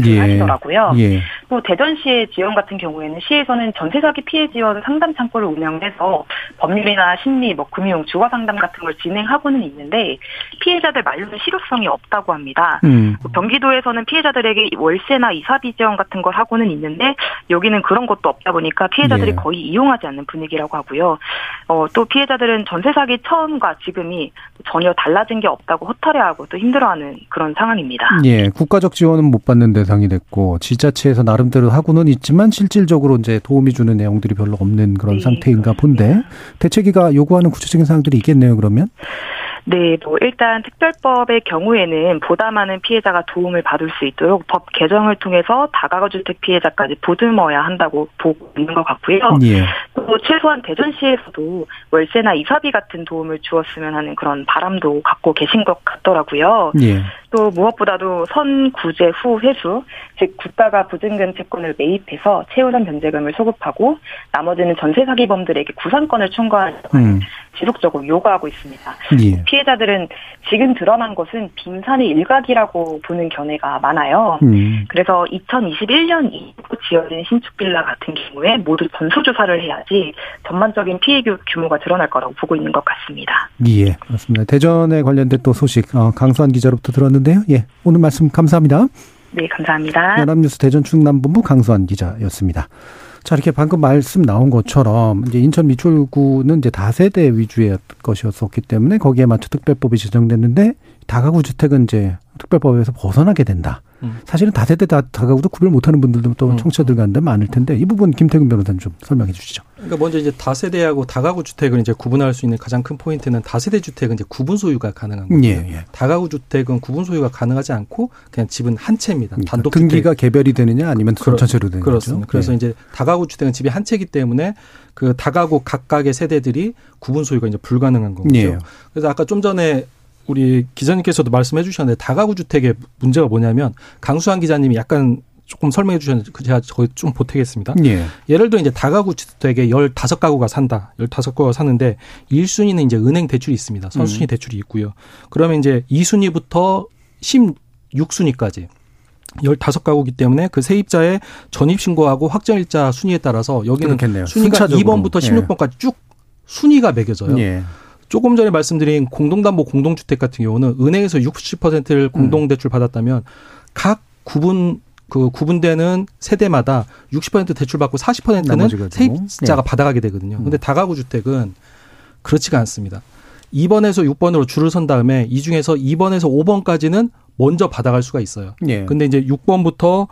진술하시더라고요. 예. 예. 또 대전시의 지원 같은 경우에는 시에서는 전세 사기 피해 지원 상담 창구를 운영해서 법률이나 심리, 뭐 금융, 주거 상담 같은 걸 진행하고는 있는데 피해자들 만료는 실효성이 없다고 합니다. 음. 경기도에서는 피해자들에게 월세나 이사비 지원 같은 걸 하고는 있는데 여기는 그런 것도 없다 보니까 피해자들이 예. 거의 이용하지 않는 분위기라고 하고요. 어, 또 피해자들은 전세 사기 처음과 지금이 전혀 달라진 게 없다고 허탈해하고 또 힘들어하는 그런 상황입니다. 예, 국가적 지원은 못 받는 대상이 됐고 지자체에서 나름대로 하고는 있지만 실질적으로 이제 도움이 주는 내용들이 별로 없는 그런 네, 상태인가 본데 대책위가 요구하는 구체적인 사항들이 있겠네요. 그러면 네, 뭐 일단 특별법의 경우에는 보다 많은 피해자가 도움을 받을 수 있도록 법 개정을 통해서 다가구 주택 피해자까지 보듬어야 한다고 보고 있는 것 같고요. 예. 또 최소한 대전시에서도 월세나 이사비 같은 도움을 주었으면 하는 그런 바람도 갖고 계신 것 같더라고요. 예. 또 무엇보다도 선구제 후 회수, 즉 국가가 부증금 채권을 매입해서 최우선 변제금을 소급하고 나머지는 전세 사기범들에게 구상권을 청구하는 음. 지속적으로 요구하고 있습니다. 예. 피해자들은 지금 드러난 것은 빙산의 일각이라고 보는 견해가 많아요. 음. 그래서 2021년 이후 지어진 신축 빌라 같은 경우에 모두 전수 조사를 해야지 전반적인 피해 규모가 드러날 거라고 보고 있는 것 같습니다. 예, 그렇습니다. 대전에 관련된 또 소식 어, 강수환 기자로부터 들었는데요. 예, 오늘 말씀 감사합니다. 네, 감사합니다. 연합뉴스 대전 충남본부 강수환 기자였습니다. 자, 이렇게 방금 말씀 나온 것처럼 이제 인천 미출구는 이제 다세대 위주의 것이었었기 때문에 거기에 맞춰 특별법이 제정됐는데 다가구 주택은 이제 특별법에서 벗어나게 된다. 음. 사실은 다세대 다, 다가구도 구별 못하는 분들도 또 음. 청취자들 가운데 많을 텐데 이 부분 김태균 변호사님 좀 설명해 주시죠. 그러니까 먼저 이제 다세대하고 다가구 주택을 이제 구분할 수 있는 가장 큰 포인트는 다세대 주택은 이제 구분 소유가 가능한 거예요. 예, 예. 다가구 주택은 구분 소유가 가능하지 않고 그냥 집은 한 채입니다. 그러니까 단독 등기가 개별이 되느냐 아니면 전체로 되는 그렇습니다. 거죠. 그래서 예. 이제 다가구 주택은 집이 한 채이기 때문에 그 다가구 각각의 세대들이 구분 소유가 이제 불가능한 거죠. 예. 그래서 아까 좀 전에 우리 기자님께서도 말씀해 주셨는데 다가구 주택의 문제가 뭐냐면 강수환 기자님이 약간 조금 설명해 주셨는데 그 제가 거의 좀 보태겠습니다. 예. 예를 들어 이제 다가구 주택에 15가구가 산다. 15가구가 사는데 1순위는 이제 은행 대출이 있습니다. 선순위 음. 대출이 있고요. 그러면 이제 2순위부터 16순위까지 15가구기 때문에 그 세입자의 전입 신고하고 확정일자 순위에 따라서 여기는 그렇겠네요. 순위가 순차적으로. 2번부터 16번까지 예. 쭉 순위가 매겨져요. 예. 조금 전에 말씀드린 공동담보 공동주택 같은 경우는 은행에서 60%를 공동대출 받았다면 각 구분 그 구분되는 세대마다 60% 대출 받고 40%는 세입자가 네. 받아가게 되거든요. 근데 음. 다가구 주택은 그렇지가 않습니다. 2번에서 6번으로 줄을 선 다음에 이 중에서 2번에서 5번까지는 먼저 받아갈 수가 있어요. 예. 근데 이제 6번부터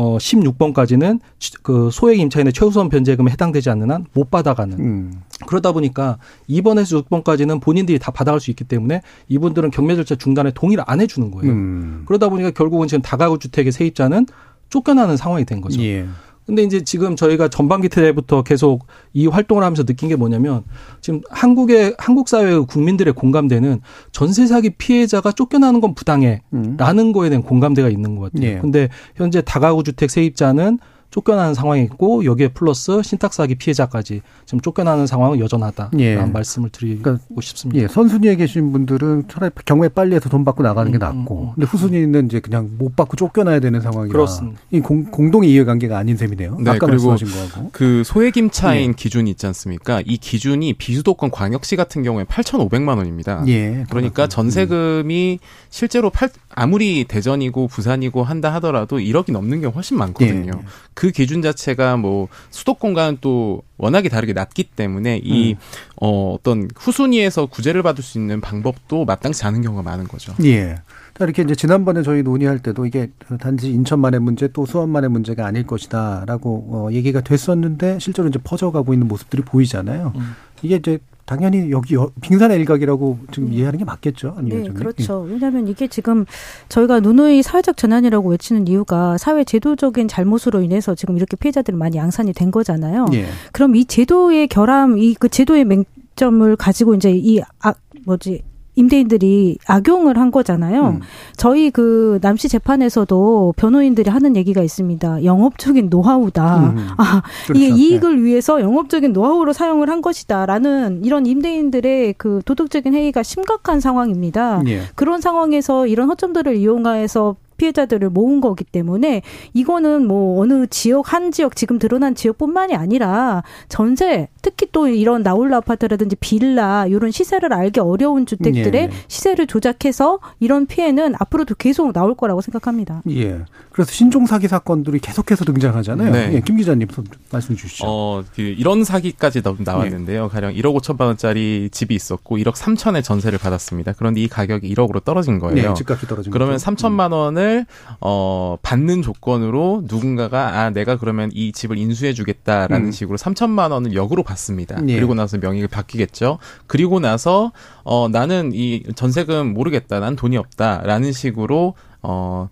어 16번까지는 그 소액 임차인의 최우선 변제금에 해당되지 않는 한 못 받아가는. 음. 그러다 보니까 2번에서 6번까지는 본인들이 다 받아갈 수 있기 때문에 이분들은 경매 절차 중단에 동의를 안 해주는 거예요. 음. 그러다 보니까 결국은 지금 다가구 주택의 세입자는 쫓겨나는 상황이 된 거죠. 예. 근데 이제 지금 저희가 전반기 때부터 계속 이 활동을 하면서 느낀 게 뭐냐면 지금 한국의 한국 사회의 국민들의 공감대는 전세 사기 피해자가 쫓겨나는 건 부당해라는 음. 거에 대한 공감대가 있는 것 같아요. 예. 근데 현재 다가구 주택 세입자는 쫓겨나는 상황이 있고 여기에 플러스 신탁 사기 피해자까지 지금 쫓겨나는 상황은 여전하다라는 예. 말씀을 드리고 그러니까 싶습니다. 예. 선순위에 계신 분들은 차라리 경매 빨리 해서 돈 받고 나가는 게 음, 음, 낫고, 음, 음, 근데 후순위는 이제 그냥 못 받고 쫓겨나야 되는 상황이라 그렇습니다. 이 공, 공동의 이해관계가 아닌 셈이네요. 네, 아까 그리고 말씀하신 거하고 그 소액임차인 예. 기준이 있지 않습니까? 이 기준이 비수도권 광역시 같은 경우에 8,500만 원입니다. 예. 그러니까 전세금이 실제로 8, 아무리 대전이고 부산이고 한다 하더라도 1억이 넘는 경우 훨씬 많거든요. 예. 그 기준 자체가 뭐 수도권과는 또 워낙에 다르게 낮기 때문에 이 음. 어, 어떤 후순위에서 구제를 받을 수 있는 방법도 마땅치 않은 경우가 많은 거죠. 예. 이렇게 이제 지난번에 저희 논의할 때도 이게 단지 인천만의 문제 또 수원만의 문제가 아닐 것이다라고 어, 얘기가 됐었는데 실제로 이제 퍼져가고 있는 모습들이 보이잖아요. 음. 이게 이제 당연히 여기 빙산의 일각이라고 지금 네. 이해하는 게 맞겠죠. 네, 그렇죠. 예. 왜냐하면 이게 지금 저희가 누누이 사회적 전환이라고 외치는 이유가 사회 제도적인 잘못으로 인해서 지금 이렇게 피해자들이 많이 양산이 된 거잖아요. 예. 그럼 이 제도의 결함, 이 그 제도의 맹점을 가지고 이제 이 아, 뭐지 임대인들이 악용을 한 거잖아요. 음. 저희 그 남씨 재판에서도 변호인들이 하는 얘기가 있습니다. 영업적인 노하우다. 음. 아, 그렇죠. 이게 이익을 네. 위해서 영업적인 노하우로 사용을 한 것이다라는 이런 임대인들의 그 도덕적인 해이가 심각한 상황입니다. 예. 그런 상황에서 이런 허점들을 이용해서 피해자들을 모은 거기 때문에 이거는 뭐 어느 지역 한 지역 지금 드러난 지역뿐만이 아니라 전세 특히 또 이런 나홀라 아파트라든지 빌라 이런 시세를 알기 어려운 주택들의 예. 시세를 조작해서 이런 피해는 앞으로도 계속 나올 거라고 생각합니다. 예. 그래서 신종 사기 사건들이 계속해서 등장하잖아요. 네. 예, 김 기자님 말씀 주시죠. 어, 그 이런 사기까지 나왔는데요. 예. 가령 1억 5천만 원짜리 집이 있었고 1억 3천의 전세를 받았습니다. 그런데 이 가격이 1억으로 떨어진 거예요. 네, 집값이 떨어진 그러면 거죠. 3천만 원을 어, 받는 조건으로 누군가가 아 내가 그러면 이 집을 인수해 주겠다라는 음. 식으로 3천만 원을 역으로 받습니다. 예. 그리고 나서 명의가 바뀌겠죠. 그리고 나서 어 나는 이 전세금 모르겠다. 난 돈이 없다라는 식으로 어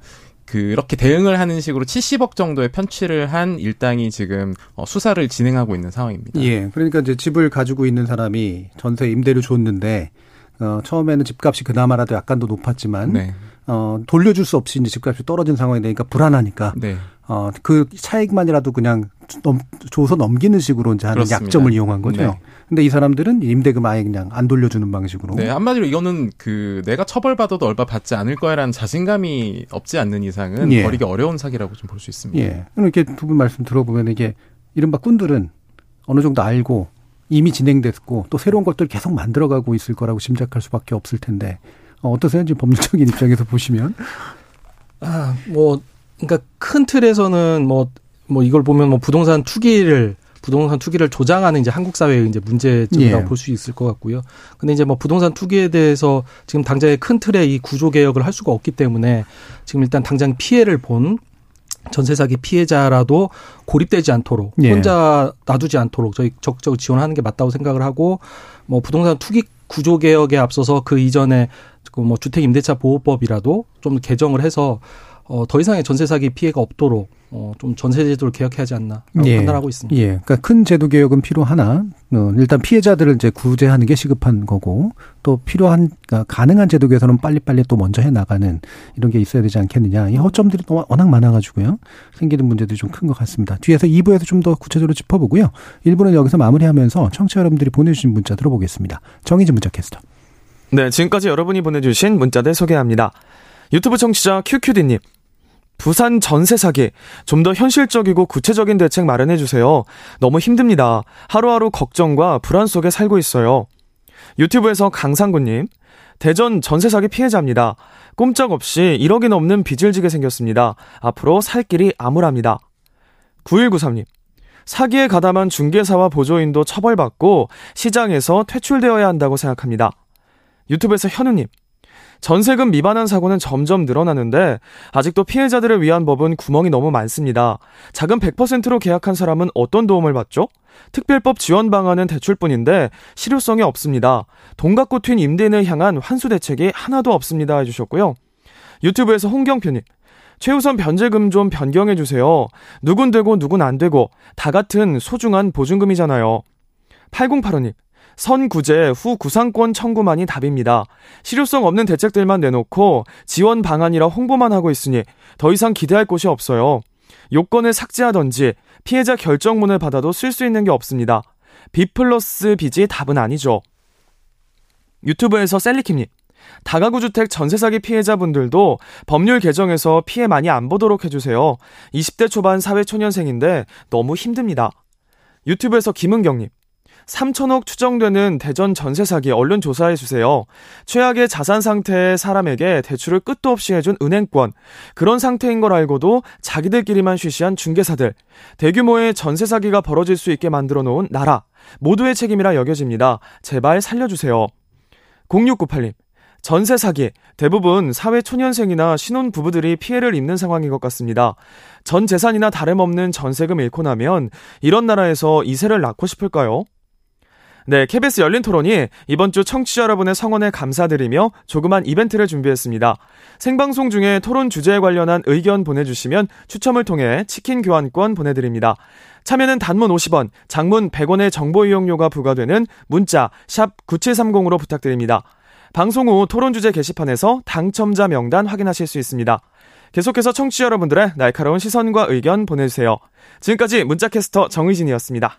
그렇게 대응을 하는 식으로 70억 정도의 편취를 한 일당이 지금 어, 수사를 진행하고 있는 상황입니다. 예. 그러니까 이제 집을 가지고 있는 사람이 전세 임대료 줬는데 어, 처음에는 집값이 그나마라도 약간 더 높았지만 네. 어, 돌려줄 수 없이 이제 집값이 떨어진 상황이 되니까 불안하니까 네. 어, 그 차익만이라도 그냥 넘, 줘서 넘기는 식으로 이제 하는 그렇습니다. 약점을 이용한 거죠. 네. 근데 이 사람들은 임대금 아예 그냥 안 돌려주는 방식으로. 네, 한마디로 이거는 그 내가 처벌받아도 얼마 받지 않을 거야라는 자신감이 없지 않는 이상은 예. 버리기 어려운 사기라고 좀 볼 수 있습니다. 예. 이렇게 두 분 말씀 들어보면 이게 이른바 꾼들은 어느 정도 알고 이미 진행됐고 또 새로운 것들 계속 만들어가고 있을 거라고 짐작할 수밖에 없을 텐데 어, 어떠세요? 지금 법률적인 입장에서 보시면? 아, 뭐, 그러니까 큰 틀에서는 뭐, 뭐 이걸 보면 뭐 부동산 투기를 부동산 투기를 조장하는 이제 한국 사회의 이제 문제점이라고 예. 볼수 있을 것 같고요. 근데 이제 뭐 부동산 투기에 대해서 지금 당장의 큰 틀의 이 구조 개혁을 할 수가 없기 때문에 지금 일단 당장 피해를 본 전세 사기 피해자라도 고립되지 않도록 예. 혼자 놔두지 않도록 저희 적극적으로 지원하는 게 맞다고 생각을 하고 뭐 부동산 투기 구조 개혁에 앞서서 그 이전에 뭐 주택 임대차 보호법이라도 좀 개정을 해서 어, 더 이상의 전세 사기 피해가 없도록 어, 좀 전세 제도를 개혁해야 하지 않나 예. 판단하고 있습니다. 예. 그러니까 큰 제도 개혁은 필요하나 어, 일단 피해자들을 이제 구제하는 게 시급한 거고 또 필요한 그러니까 가능한 제도 개선은 빨리빨리 또 먼저 해 나가는 이런 게 있어야 되지 않겠느냐. 이 허점들이 또 워낙 많아 가지고요. 생기는 문제들이 좀 큰 것 같습니다. 뒤에서 2부에서 좀 더 구체적으로 짚어보고요. 1부는 여기서 마무리하면서 청취자 여러분들이 보내 주신 문자 들어보겠습니다. 정의진 문자 캐스터. 네, 지금까지 여러분이 보내 주신 문자들 소개합니다. 유튜브 청취자 QQD님. 부산 전세 사기 좀 더 현실적이고 구체적인 대책 마련해 주세요. 너무 힘듭니다. 하루하루 걱정과 불안 속에 살고 있어요. 유튜브에서 강상구님 대전 전세 사기 피해자입니다. 꼼짝없이 1억이 넘는 빚을 지게 생겼습니다. 앞으로 살 길이 암울합니다. 9193님 사기에 가담한 중개사와 보조인도 처벌받고 시장에서 퇴출되어야 한다고 생각합니다. 유튜브에서 현우님 전세금 미반환 사고는 점점 늘어나는데 아직도 피해자들을 위한 법은 구멍이 너무 많습니다. 자금 100%로 계약한 사람은 어떤 도움을 받죠? 특별법 지원 방안은 대출뿐인데 실효성이 없습니다. 돈 갖고 튄 임대인을 향한 환수 대책이 하나도 없습니다 해주셨고요. 유튜브에서 홍경표님 최우선 변제금 좀 변경해 주세요. 누군 되고 누군 안 되고 다 같은 소중한 보증금이잖아요. 8085님 선구제 후 구상권 청구만이 답입니다. 실효성 없는 대책들만 내놓고 지원 방안이라 홍보만 하고 있으니 더 이상 기대할 곳이 없어요. 요건을 삭제하던지 피해자 결정문을 받아도 쓸 수 있는 게 없습니다. B 플러스 빚이 답은 아니죠. 유튜브에서 셀리킴님. 다가구 주택 전세 사기 피해자분들도 법률 개정에서 피해 많이 안 보도록 해주세요. 20대 초반 사회 초년생인데 너무 힘듭니다. 유튜브에서 김은경님. 3천억 추정되는 대전 전세 사기 얼른 조사해 주세요. 최악의 자산 상태의 사람에게 대출을 끝도 없이 해준 은행권. 그런 상태인 걸 알고도 자기들끼리만 쉬쉬한 중개사들. 대규모의 전세 사기가 벌어질 수 있게 만들어 놓은 나라. 모두의 책임이라 여겨집니다. 제발 살려주세요. 0698님. 전세 사기 대부분 사회 초년생이나 신혼 부부들이 피해를 입는 상황인 것 같습니다. 전 재산이나 다름없는 전세금 잃고 나면 이런 나라에서 이세를 낳고 싶을까요? 네, KBS 열린 토론이 이번 주 청취자 여러분의 성원에 감사드리며 조그만 이벤트를 준비했습니다. 생방송 중에 토론 주제에 관련한 의견 보내주시면 추첨을 통해 치킨 교환권 보내드립니다. 참여는 단문 50원, 장문 100원의 정보 이용료가 부과되는 문자 샵 9730으로 부탁드립니다. 방송 후 토론 주제 게시판에서 당첨자 명단 확인하실 수 있습니다. 계속해서 청취자 여러분들의 날카로운 시선과 의견 보내주세요. 지금까지 문자캐스터 정의진이었습니다.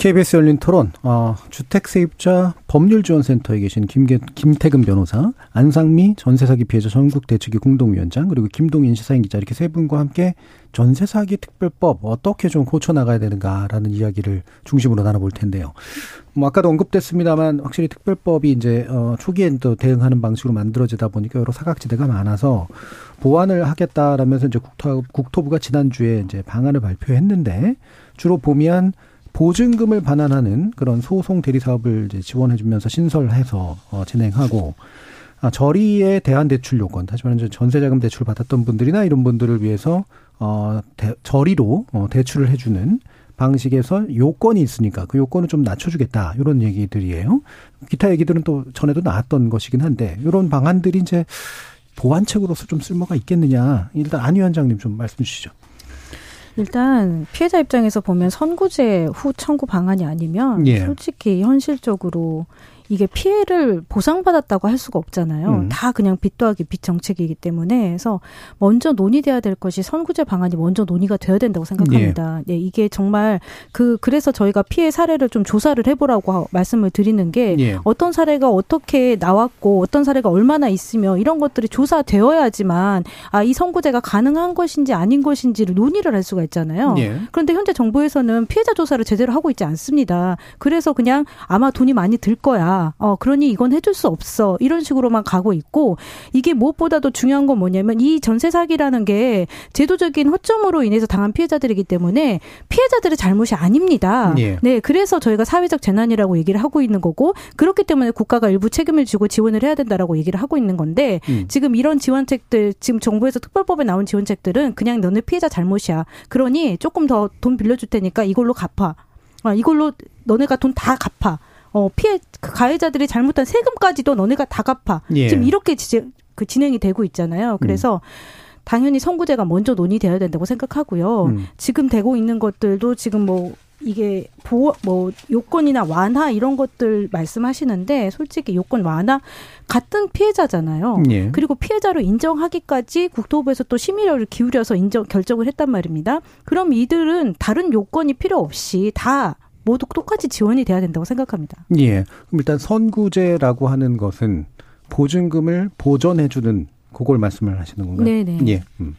KBS 열린 토론, 어, 주택세입자 법률지원센터에 계신 김계, 김태근 변호사, 안상미 전세사기 피해자 전국 대책위 공동위원장, 그리고 김동인 시사인 기자 이렇게 세 분과 함께 전세사기 특별법 어떻게 좀 고쳐나가야 되는가라는 이야기를 중심으로 나눠볼 텐데요. 뭐 아까도 언급됐습니다만 확실히 특별법이 이제 어, 초기엔 또 대응하는 방식으로 만들어지다 보니까 여러 사각지대가 많아서 보완을 하겠다라면서 이제 국토, 국토부가 지난주에 이제 방안을 발표했는데 주로 보면 보증금을 반환하는 그런 소송 대리 사업을 이제 지원해주면서 신설해서 어, 진행하고 아, 저리에 대한 대출 요건, 다시 말하면 전세자금 대출 받았던 분들이나 이런 분들을 위해서 어, 대, 저리로 어, 대출을 해주는 방식에서 요건이 있으니까 그 요건을 좀 낮춰주겠다 이런 얘기들이에요. 기타 얘기들은 또 전에도 나왔던 것이긴 한데 이런 방안들이 이제 보완책으로서 좀 쓸모가 있겠느냐 일단 안 위원장님 좀 말씀 주시죠. 일단 피해자 입장에서 보면 선고제 후 청구 방안이 아니면 예. 솔직히 현실적으로 이게 피해를 보상받았다고 할 수가 없잖아요. 음. 다 그냥 빚 더하기 빚 정책이기 때문에 그래서 먼저 논의돼야 될 것이 선구제 방안이 먼저 논의가 되어야 된다고 생각합니다. 예. 네, 이게 정말 그 그래서 저희가 피해 사례를 좀 조사를 해보라고 말씀을 드리는 게 예. 어떤 사례가 어떻게 나왔고 어떤 사례가 얼마나 있으며 이런 것들이 조사되어야지만 아 이 선구제가 가능한 것인지 아닌 것인지를 논의를 할 수가 있잖아요. 예. 그런데 현재 정부에서는 피해자 조사를 제대로 하고 있지 않습니다. 그래서 그냥 아마 돈이 많이 들 거야. 어, 그러니 이건 해줄 수 없어. 이런 식으로만 가고 있고 이게 무엇보다도 중요한 건 뭐냐면 이 전세 사기라는 게 제도적인 허점으로 인해서 당한 피해자들이기 때문에 피해자들의 잘못이 아닙니다. 예. 네, 그래서 저희가 사회적 재난이라고 얘기를 하고 있는 거고 그렇기 때문에 국가가 일부 책임을 지고 지원을 해야 된다라고 얘기를 하고 있는 건데 음. 지금 이런 지원책들 지금 정부에서 특별법에 나온 지원책들은 그냥 너네 피해자 잘못이야. 그러니 조금 더 돈 빌려줄 테니까 이걸로 갚아. 아, 이걸로 너네가 돈 다 갚아. 어, 피해 그 가해자들이 잘못한 세금까지도 너네가 다 갚아. 예. 지금 이렇게 지, 그 진행이 되고 있잖아요. 그래서 음. 당연히 선구제가 먼저 논의돼야 된다고 생각하고요. 음. 지금 되고 있는 것들도 지금 뭐 이게 보호 뭐 요건이나 완화 이런 것들 말씀하시는데 솔직히 요건 완화 같은 피해자잖아요. 예. 그리고 피해자로 인정하기까지 국토부에서 또 심의를 기울여서 인정 결정을 했단 말입니다. 그럼 이들은 다른 요건이 필요 없이 다 모두 똑같이 지원이 돼야 된다고 생각합니다. 예. 그럼 일단 선구제라고 하는 것은 보증금을 보전해주는 그걸 말씀을 하시는 건가요? 네네. 예. 음.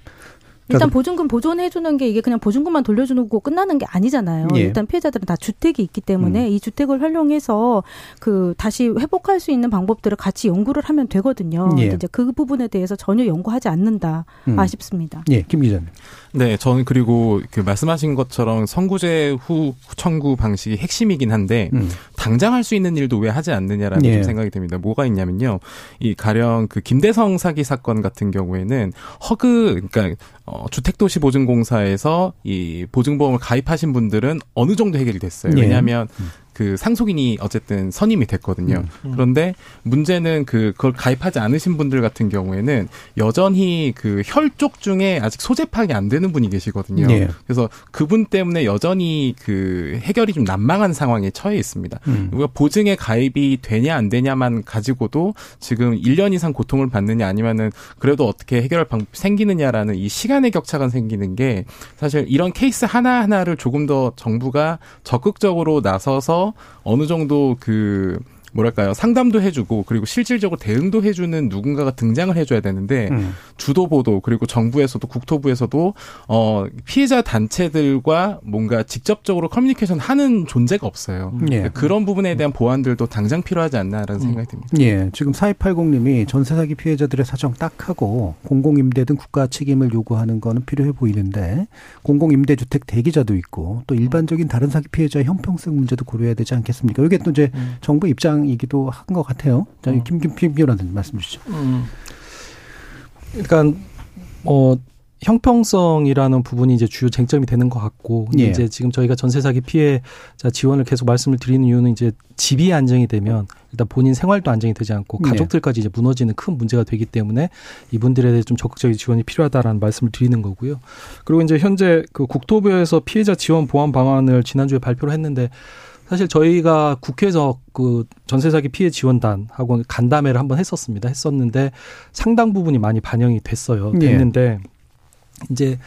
일단 보증금 보존해주는 게 이게 그냥 보증금만 돌려주는 거 끝나는 게 아니잖아요. 예. 일단 피해자들은 다 주택이 있기 때문에 음. 이 주택을 활용해서 그 다시 회복할 수 있는 방법들을 같이 연구를 하면 되거든요. 예. 이제 그 부분에 대해서 전혀 연구하지 않는다 음. 아쉽습니다. 예, 김 기자님. 네, 저는 그리고 그 말씀하신 것처럼 선구제 후 청구 방식이 핵심이긴 한데 음. 당장 할 수 있는 일도 왜 하지 않느냐라는 예. 생각이 듭니다. 뭐가 있냐면요, 이 가령 그 김대성 사기 사건 같은 경우에는 허그 그러니까 어, 주택도시보증공사에서 이 보증보험을 가입하신 분들은 어느 정도 해결이 됐어요. 예. 왜냐하면 음. 그 상속인이 어쨌든 선임이 됐거든요. 음, 음. 그런데 문제는 그 그걸 가입하지 않으신 분들 같은 경우에는 여전히 그 혈족 중에 아직 소재 파악이 안 되는 분이 계시거든요. 예. 그래서 그분 때문에 여전히 그 해결이 좀 난망한 상황에 처해 있습니다. 음. 우리가 보증에 가입이 되냐 안 되냐만 가지고도 지금 1년 이상 고통을 받느냐 아니면은 그래도 어떻게 해결할 방법이 생기느냐라는 이 시간의 격차가 생기는 게 사실 이런 케이스 하나하나를 조금 더 정부가 적극적으로 나서서 어느 정도 그 뭐랄까요 상담도 해주고 그리고 실질적으로 대응도 해주는 누군가가 등장을 해줘야 되는데 음. 주도 보도 그리고 정부에서도 국토부에서도 어 피해자 단체들과 뭔가 직접적으로 커뮤니케이션 하는 존재가 없어요. 음. 예. 그런 부분에 대한 보완들도 당장 필요하지 않나라는 음. 생각이 듭니다. 예, 지금 4280님이 전세 사기 피해자들의 사정 딱 하고 공공임대 등 국가 책임을 요구하는 거는 필요해 보이는데 공공임대주택 대기자도 있고 또 일반적인 다른 사기 피해자의 형평성 문제도 고려해야 되지 않겠습니까? 이게 또 이제 음. 정부 입장 이기도 한 것 같아요. 자, 음. 김김 변호사님 말씀 주시죠. 음. 그러니까 뭐 형평성이라는 부분이 이제 주요 쟁점이 되는 것 같고 예. 이제 지금 저희가 전세 사기 피해자 지원을 계속 말씀을 드리는 이유는 이제 집이 안정이 되면 일단 본인 생활도 안정이 되지 않고 예. 가족들까지 이제 무너지는 큰 문제가 되기 때문에 이분들에 대해 좀 적극적인 지원이 필요하다라는 말씀을 드리는 거고요. 그리고 이제 현재 그 국토부에서 피해자 지원 보완 방안을 지난주에 발표를 했는데 사실 저희가 국회에서 그 전세 사기 피해 지원단하고 간담회를 한번 했었습니다. 했었는데 상당 부분이 많이 반영이 됐어요. 예. 됐는데 예. 이제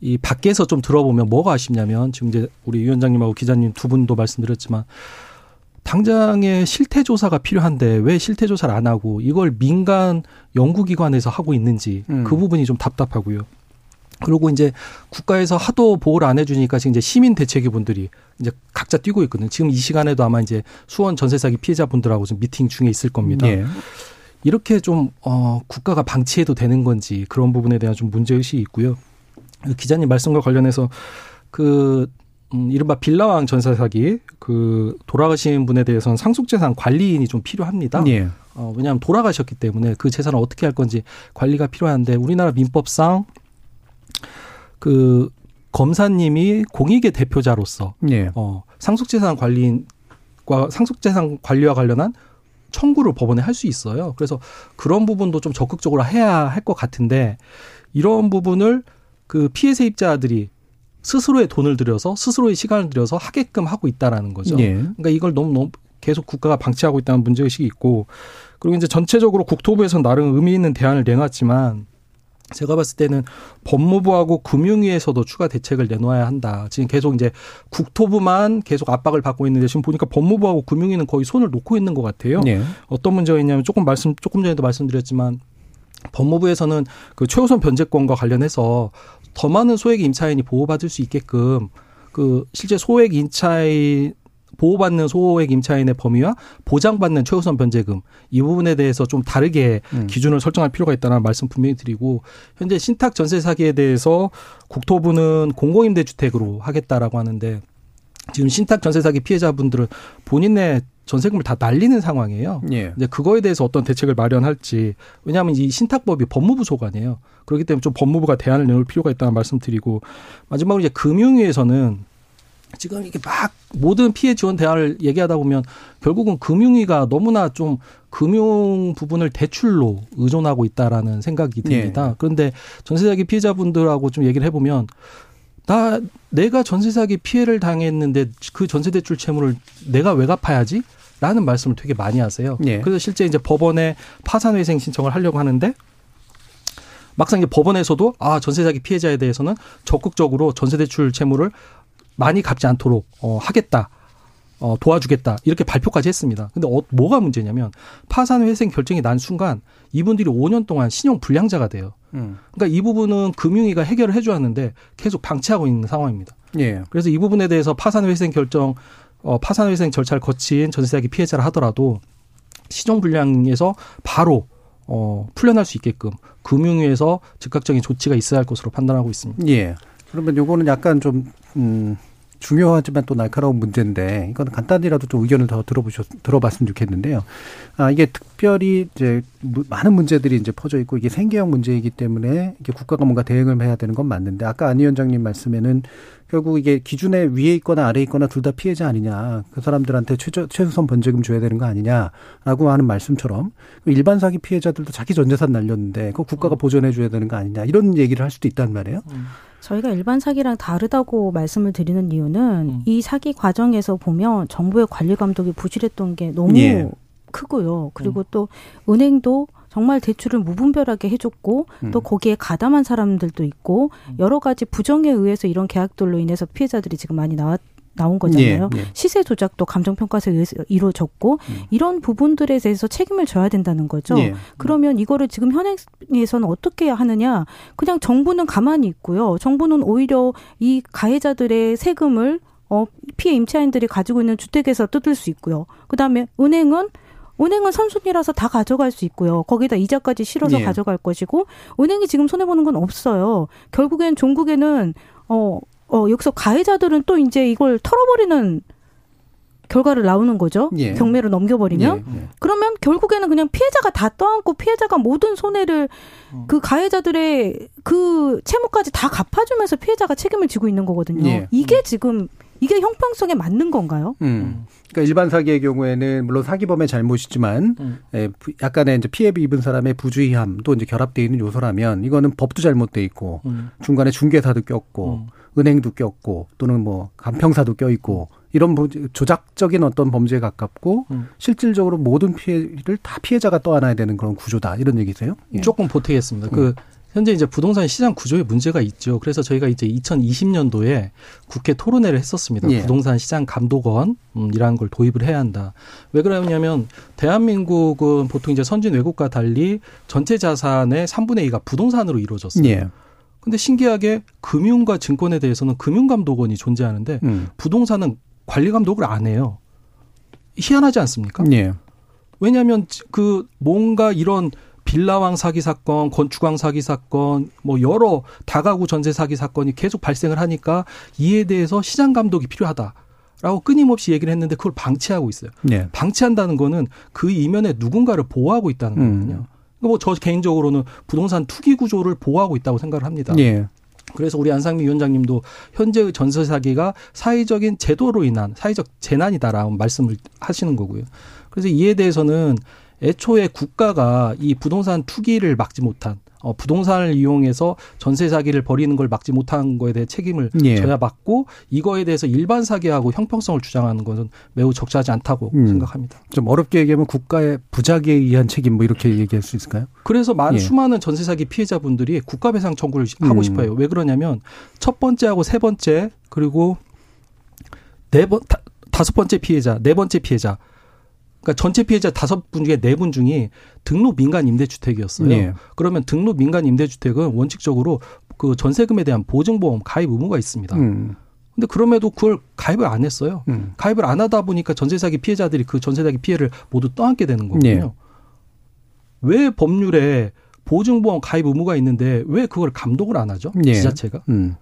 이 밖에서 좀 들어보면 뭐가 아쉽냐면 지금 이제 우리 위원장님하고 기자님 두 분도 말씀드렸지만 당장의 실태 조사가 필요한데 왜 실태 조사를 안 하고 이걸 민간 연구기관에서 하고 있는지 음. 그 부분이 좀 답답하고요. 그리고 이제 국가에서 하도 보호를 안 해주니까 지금 이제 시민 대책위분들이 이제 각자 뛰고 있거든요. 지금 이 시간에도 아마 이제 수원 전세 사기 피해자분들하고 좀 미팅 중에 있을 겁니다. 예. 이렇게 좀, 어, 국가가 방치해도 되는 건지 그런 부분에 대한 좀 문제의식이 있고요. 그 기자님 말씀과 관련해서 그, 음, 이른바 빌라왕 전세 사기 그 돌아가신 분에 대해서는 상속재산 관리인이 좀 필요합니다. 예. 어, 왜냐하면 돌아가셨기 때문에 그 재산을 어떻게 할 건지 관리가 필요한데 우리나라 민법상 그 검사님이 공익의 대표자로서 예. 어, 상속재산 관리인과 상속재산 관리와 관련한 청구를 법원에 할 수 있어요. 그래서 그런 부분도 좀 적극적으로 해야 할 것 같은데 이런 부분을 그 피해 세입자들이 스스로의 돈을 들여서 스스로의 시간을 들여서 하게끔 하고 있다라는 거죠. 예. 그러니까 이걸 너무 너무 계속 국가가 방치하고 있다는 문제 의식이 있고 그리고 이제 전체적으로 국토부에서는 나름 의미 있는 대안을 내놨지만 제가 봤을 때는 법무부하고 금융위에서도 추가 대책을 내놓아야 한다. 지금 계속 이제 국토부만 계속 압박을 받고 있는데 지금 보니까 법무부하고 금융위는 거의 손을 놓고 있는 것 같아요. 네. 어떤 문제가 있냐면 조금 말씀 조금 전에도 말씀드렸지만 법무부에서는 그 최우선 변제권과 관련해서 더 많은 소액 임차인이 보호받을 수 있게끔 그 실제 소액 임차인 보호받는 소액 임차인의 범위와 보장받는 최우선 변제금 이 부분에 대해서 좀 다르게 음. 기준을 설정할 필요가 있다는 말씀 분명히 드리고 현재 신탁 전세 사기에 대해서 국토부는 공공임대 주택으로 하겠다라고 하는데 지금 신탁 전세 사기 피해자분들은 본인의 전세금을 다 날리는 상황이에요. 예. 이제 그거에 대해서 어떤 대책을 마련할지 왜냐하면 이 신탁법이 법무부 소관이에요. 그렇기 때문에 좀 법무부가 대안을 내놓을 필요가 있다는 말씀드리고 마지막으로 이제 금융위에서는 지금 이게 막 모든 피해 지원 대안을 얘기하다 보면 결국은 금융위가 너무나 좀 금융 부분을 대출로 의존하고 있다라는 생각이 듭니다. 네. 그런데 전세 사기 피해자분들하고 좀 얘기를 해보면 나 내가 전세 사기 피해를 당했는데 그 전세 대출 채무를 내가 왜 갚아야지? 라는 말씀을 되게 많이 하세요. 네. 그래서 실제 이제 법원에 파산회생 신청을 하려고 하는데 막상 이제 법원에서도 아 전세 사기 피해자에 대해서는 적극적으로 전세 대출 채무를 많이 갚지 않도록 어, 하겠다. 어, 도와주겠다. 이렇게 발표까지 했습니다. 근데 어, 뭐가 문제냐면 파산 회생 결정이 난 순간 이분들이 5년 동안 신용 불량자가 돼요. 음. 그러니까 이 부분은 금융위가 해결을 해줘야 하는데 계속 방치하고 있는 상황입니다. 예. 그래서 이 부분에 대해서 파산 회생 결정, 어, 파산 회생 절차를 거친 전세 사기 피해자를 하더라도 신용 불량에서 바로 어, 풀려날 수 있게끔 금융위에서 즉각적인 조치가 있어야 할 것으로 판단하고 있습니다. 예. 그러면 요거는 약간 좀, 음, 중요하지만 또 날카로운 문제인데 이건 간단히라도 좀 의견을 더 들어보셨 들어봤으면 좋겠는데요. 아 이게 특별히 이제 많은 문제들이 이제 퍼져 있고 이게 생계형 문제이기 때문에 이게 국가가 뭔가 대응을 해야 되는 건 맞는데 아까 안 위원장님 말씀에는 결국 이게 기준에 위에 있거나 아래에 있거나 둘 다 피해자 아니냐 그 사람들한테 최저 최소선 번제금 줘야 되는 거 아니냐라고 하는 말씀처럼 일반 사기 피해자들도 자기 전재산 날렸는데 그 국가가 보존해 줘야 되는 거 아니냐 이런 얘기를 할 수도 있단 말이에요. 음. 저희가 일반 사기랑 다르다고 말씀을 드리는 이유는 음. 이 사기 과정에서 보면 정부의 관리 감독이 부실했던 게 너무 예. 크고요. 그리고 음. 또 은행도 정말 대출을 무분별하게 해줬고 음. 또 거기에 가담한 사람들도 있고 음. 여러 가지 부정에 의해서 이런 계약들로 인해서 피해자들이 지금 많이 나왔. 나온 거잖아요. 예, 예. 시세 조작도 감정평가서에 의해서 이루어졌고 음. 이런 부분들에 대해서 책임을 져야 된다는 거죠. 예. 그러면 이거를 지금 현행에서는 어떻게 하느냐? 그냥 정부는 가만히 있고요. 정부는 오히려 이 가해자들의 세금을 어, 피해 임차인들이 가지고 있는 주택에서 뜯을 수 있고요. 그 다음에 은행은 은행은 선순위라서 다 가져갈 수 있고요. 거기다 이자까지 실어서 예. 가져갈 것이고 은행이 지금 손해 보는 건 없어요. 결국엔 종국에는 어, 어 여기서 가해자들은 또 이제 이걸 털어버리는 결과를 나오는 거죠. 예. 경매로 넘겨버리면 예. 예. 그러면 결국에는 그냥 피해자가 다 떠안고 피해자가 모든 손해를 어. 그 가해자들의 그 채무까지 다 갚아주면서 피해자가 책임을 지고 있는 거거든요. 예. 이게 지금 이게 형평성에 맞는 건가요? 음. 그러니까 일반 사기의 경우에는 물론 사기범의 잘못이지만 음. 예, 약간의 이제 피해 입은 사람의 부주의함도 이제 결합되어 있는 요소라면 이거는 법도 잘못돼 있고 음. 중간에 중개사도 꼈고 음. 은행도 꼈고 또는 뭐 간평사도 껴 있고 이런 조작적인 어떤 범죄에 가깝고 음. 실질적으로 모든 피해를 다 피해자가 떠안아야 되는 그런 구조다 이런 얘기세요? 예. 조금 보태겠습니다. 그 음. 현재 이제 부동산 시장 구조에 문제가 있죠. 그래서 저희가 이제 2020년도에 국회 토론회를 했었습니다. 예. 부동산 시장 감독원 음, 이라는 걸 도입을 해야 한다. 왜 그러냐면 대한민국은 보통 이제 선진 외국과 달리 전체 자산의 3분의 2가 부동산으로 이루어졌어요. 예. 근데 신기하게 금융과 증권에 대해서는 금융감독원이 존재하는데 음. 부동산은 관리 감독을 안 해요. 희한하지 않습니까? 예. 왜냐하면 그 뭔가 이런 빌라왕 사기 사건, 건축왕 사기 사건, 뭐 여러 다가구 전세 사기 사건이 계속 발생을 하니까 이에 대해서 시장 감독이 필요하다. 라고 끊임없이 얘기를 했는데 그걸 방치하고 있어요. 네. 방치한다는 거는 그 이면에 누군가를 보호하고 있다는 음. 거거든요. 음. 뭐저 개인적으로는 부동산 투기 구조를 보호하고 있다고 생각을 합니다. 네. 그래서 우리 안상미 위원장님도 현재의 전세 사기가 사회적인 제도로 인한 사회적 재난이다라고 말씀을 하시는 거고요. 그래서 이에 대해서는 애초에 국가가 이 부동산 투기를 막지 못한 어, 부동산을 이용해서 전세 사기를 벌이는 걸 막지 못한 거에 대해 책임을 예. 져야 받고 이거에 대해서 일반 사기하고 형평성을 주장하는 것은 매우 적절하지 않다고 음. 생각합니다. 좀 어렵게 얘기하면 국가의 부작에 의한 책임 뭐 이렇게 얘기할 수 있을까요? 그래서 많은 예. 수많은 전세 사기 피해자분들이 국가 배상 청구를 하고 음. 싶어요. 왜 그러냐면 첫 번째하고 세 번째 그리고 네번 다섯 번째 피해자, 네 번째 피해자 그러니까 전체 피해자 다섯 분 중에 네 분 중이 등록 민간 임대주택이었어요. 네. 그러면 등록 민간 임대주택은 원칙적으로 그 전세금에 대한 보증보험 가입 의무가 있습니다. 음. 근데 그럼에도 그걸 가입을 안 했어요. 음. 가입을 안 하다 보니까 전세 사기 피해자들이 그 전세 사기 피해를 모두 떠안게 되는 거거든요. 네. 왜 법률에 보증보험 가입 의무가 있는데 왜 그걸 감독을 안 하죠? 네. 지자체가? 음.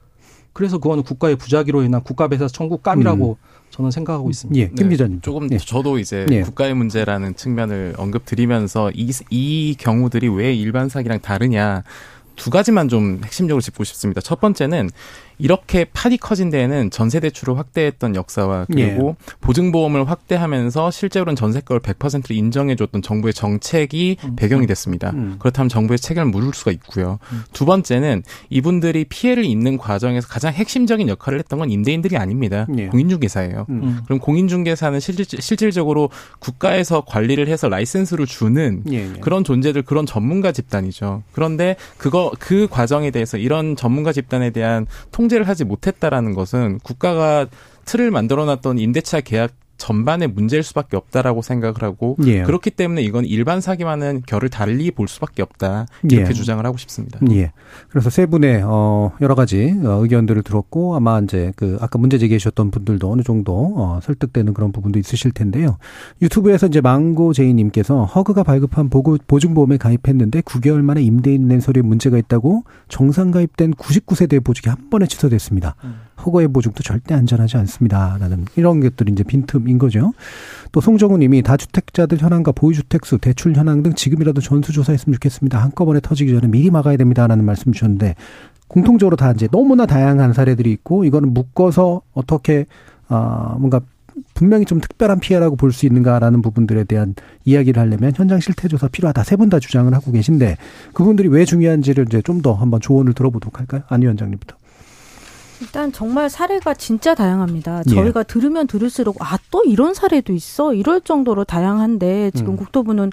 그래서 그거는 국가의 부작위로 인한 국가배상 청구 깜이라고 음. 저는 생각하고 있습니다. 예, 김 네, 기자님. 조금 예. 저도 이제 예. 국가의 문제라는 측면을 언급드리면서 이, 이 경우들이 왜 일반 사기랑 다르냐 두 가지만 좀 핵심적으로 짚고 싶습니다. 첫 번째는 이렇게 판이 커진 데에는 전세 대출을 확대했던 역사와 그리고 예. 보증보험을 확대하면서 실제로는 전세가를 100%를 인정해줬던 정부의 정책이 음. 배경이 됐습니다. 음. 그렇다면 정부의 책임을 물을 수가 있고요. 음. 두 번째는 이분들이 피해를 입는 과정에서 가장 핵심적인 역할을 했던 건 임대인들이 아닙니다. 예. 공인중개사예요. 음. 음. 그럼 공인중개사는 실질, 실질적으로 국가에서 관리를 해서 라이센스를 주는 예. 예. 그런 존재들, 그런 전문가 집단이죠. 그런데 그거 그 과정에 대해서 이런 전문가 집단에 대한 통 통제를 하지 못했다라는 것은 국가가 틀을 만들어 놨던 임대차 계약 전반의 문제일 수밖에 없다라고 생각을 하고 예. 그렇기 때문에 이건 일반 사기와는 결을 달리 볼 수밖에 없다 이렇게 예. 주장을 하고 싶습니다. 예. 그래서 세 분의 어 여러 가지 어, 의견들을 들었고 아마 이제 그 아까 문제 제기하셨던 분들도 어느 정도 어 설득되는 그런 부분도 있으실 텐데요. 유튜브에서 이제 망고 제이 님께서 허그가 발급한 보고 보증 보험에 가입했는데 9개월 만에 임대인 낸 서류에 문제가 있다고 정상 가입된 99세대 보증이 한 번에 취소됐습니다. 음. 허거의 보증도 절대 안전하지 않습니다. 라는 이런 것들이 이제 빈틈인 거죠. 또 송정우 님이 다주택자들 현황과 보유주택수, 대출 현황 등 지금이라도 전수조사했으면 좋겠습니다. 한꺼번에 터지기 전에 미리 막아야 됩니다. 라는 말씀 주셨는데 공통적으로 다 이제 너무나 다양한 사례들이 있고 이거는 묶어서 어떻게 어 뭔가 분명히 좀 특별한 피해라고 볼 수 있는가라는 부분들에 대한 이야기를 하려면 현장 실태 조사 필요하다 세 분 다 주장을 하고 계신데 그분들이 왜 중요한지를 이제 좀 더 한번 조언을 들어보도록 할까요? 안 위원장님부터. 일단 정말 사례가 진짜 다양합니다. 예. 저희가 들으면 들을수록 아 또 이런 사례도 있어 이럴 정도로 다양한데 지금 음. 국토부는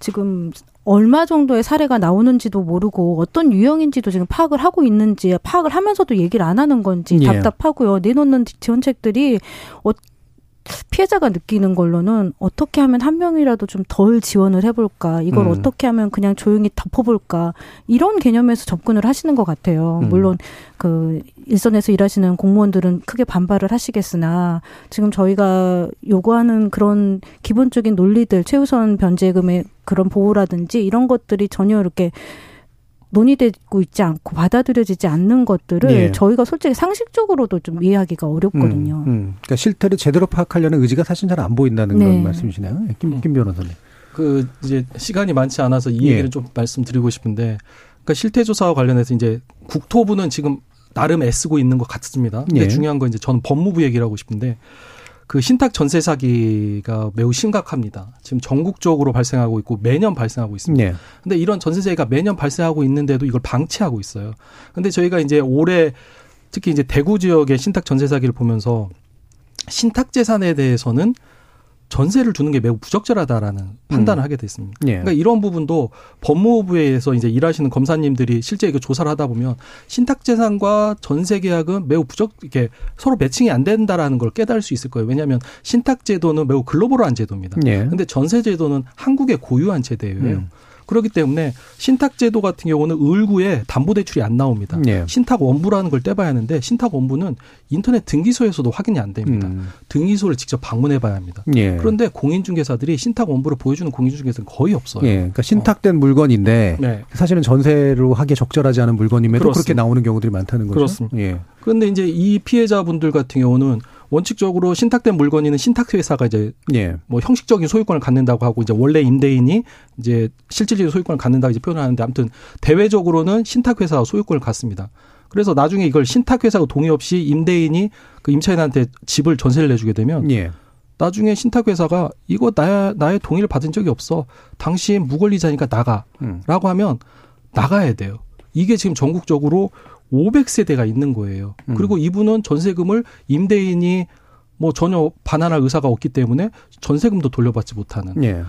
지금 얼마 정도의 사례가 나오는지도 모르고 어떤 유형인지도 지금 파악을 하고 있는지 파악을 하면서도 얘기를 안 하는 건지 예. 답답하고요. 내놓는 지원책들이 어, 피해자가 느끼는 걸로는 어떻게 하면 한 명이라도 좀 덜 지원을 해볼까, 이걸 음. 어떻게 하면 그냥 조용히 덮어볼까, 이런 개념에서 접근을 하시는 것 같아요. 음. 물론 그 일선에서 일하시는 공무원들은 크게 반발을 하시겠으나 지금 저희가 요구하는 그런 기본적인 논리들, 최우선 변제금의 그런 보호라든지 이런 것들이 전혀 이렇게 논의되고 있지 않고 받아들여지지 않는 것들을 예. 저희가 솔직히 상식적으로도 좀 이해하기가 어렵거든요. 음, 음. 그러니까 실태를 제대로 파악하려는 의지가 사실 잘 안 보인다는 네. 그런 말씀이시네요. 예, 김, 김 변호사님. 그 이제 시간이 많지 않아서 이 얘기를 예. 좀 말씀드리고 싶은데 그러니까 실태 조사와 관련해서 이제 국토부는 지금 나름 애쓰고 있는 것 같습니다. 근데 예. 중요한 건 이제 저는 법무부 얘기를 하고 싶은데 그 신탁 전세 사기가 매우 심각합니다. 지금 전국적으로 발생하고 있고 매년 발생하고 있습니다. 네. 근데 이런 전세세가 매년 발생하고 있는데도 이걸 방치하고 있어요. 근데 저희가 이제 올해 특히 이제 대구 지역의 신탁 전세 사기를 보면서 신탁 재산에 대해서는 전세를 주는 게 매우 부적절하다라는 판단을 음. 하게 됐습니다. 예. 그러니까 이런 부분도 법무부에서 이제 일하시는 검사님들이 실제 이거 조사를 하다 보면 신탁재산과 전세 계약은 매우 부적 이렇게 서로 매칭이 안 된다라는 걸 깨달을 수 있을 거예요. 왜냐하면 신탁제도는 매우 글로벌한 제도입니다. 예. 근데 전세제도는 한국의 고유한 제도예요. 음. 그렇기 때문에 신탁 제도 같은 경우는 을구에 담보 대출이 안 나옵니다. 예. 신탁 원부라는 걸 떼봐야 하는데 신탁 원부는 인터넷 등기소에서도 확인이 안 됩니다. 음. 등기소를 직접 방문해 봐야 합니다. 예. 그런데 공인중개사들이 신탁 원부를 보여주는 공인중개사는 거의 없어요. 예. 그러니까 신탁된 어. 물건인데 네. 사실은 전세로 하기에 적절하지 않은 물건임에도 그렇습니다. 그렇게 나오는 경우들이 많다는 거죠. 그렇습니다. 예. 그런데 이제 이 피해자분들 같은 경우는 원칙적으로 신탁된 물건이는 신탁회사가 이제 예. 뭐 형식적인 소유권을 갖는다고 하고 이제 원래 임대인이 이제 실질적인 소유권을 갖는다고 이제 표현하는데 아무튼 대외적으로는 신탁회사가 소유권을 갖습니다. 그래서 나중에 이걸 신탁회사가 동의 없이 임대인이 그 임차인한테 집을 전세를 내주게 되면 예. 나중에 신탁회사가 이거 나의, 나의 동의를 받은 적이 없어. 당신 무권리자니까 나가. 음. 라고 하면 나가야 돼요. 이게 지금 전국적으로 500세대가 있는 거예요. 음. 그리고 이분은 전세금을 임대인이 뭐 전혀 반환할 의사가 없기 때문에 전세금도 돌려받지 못하는. 예.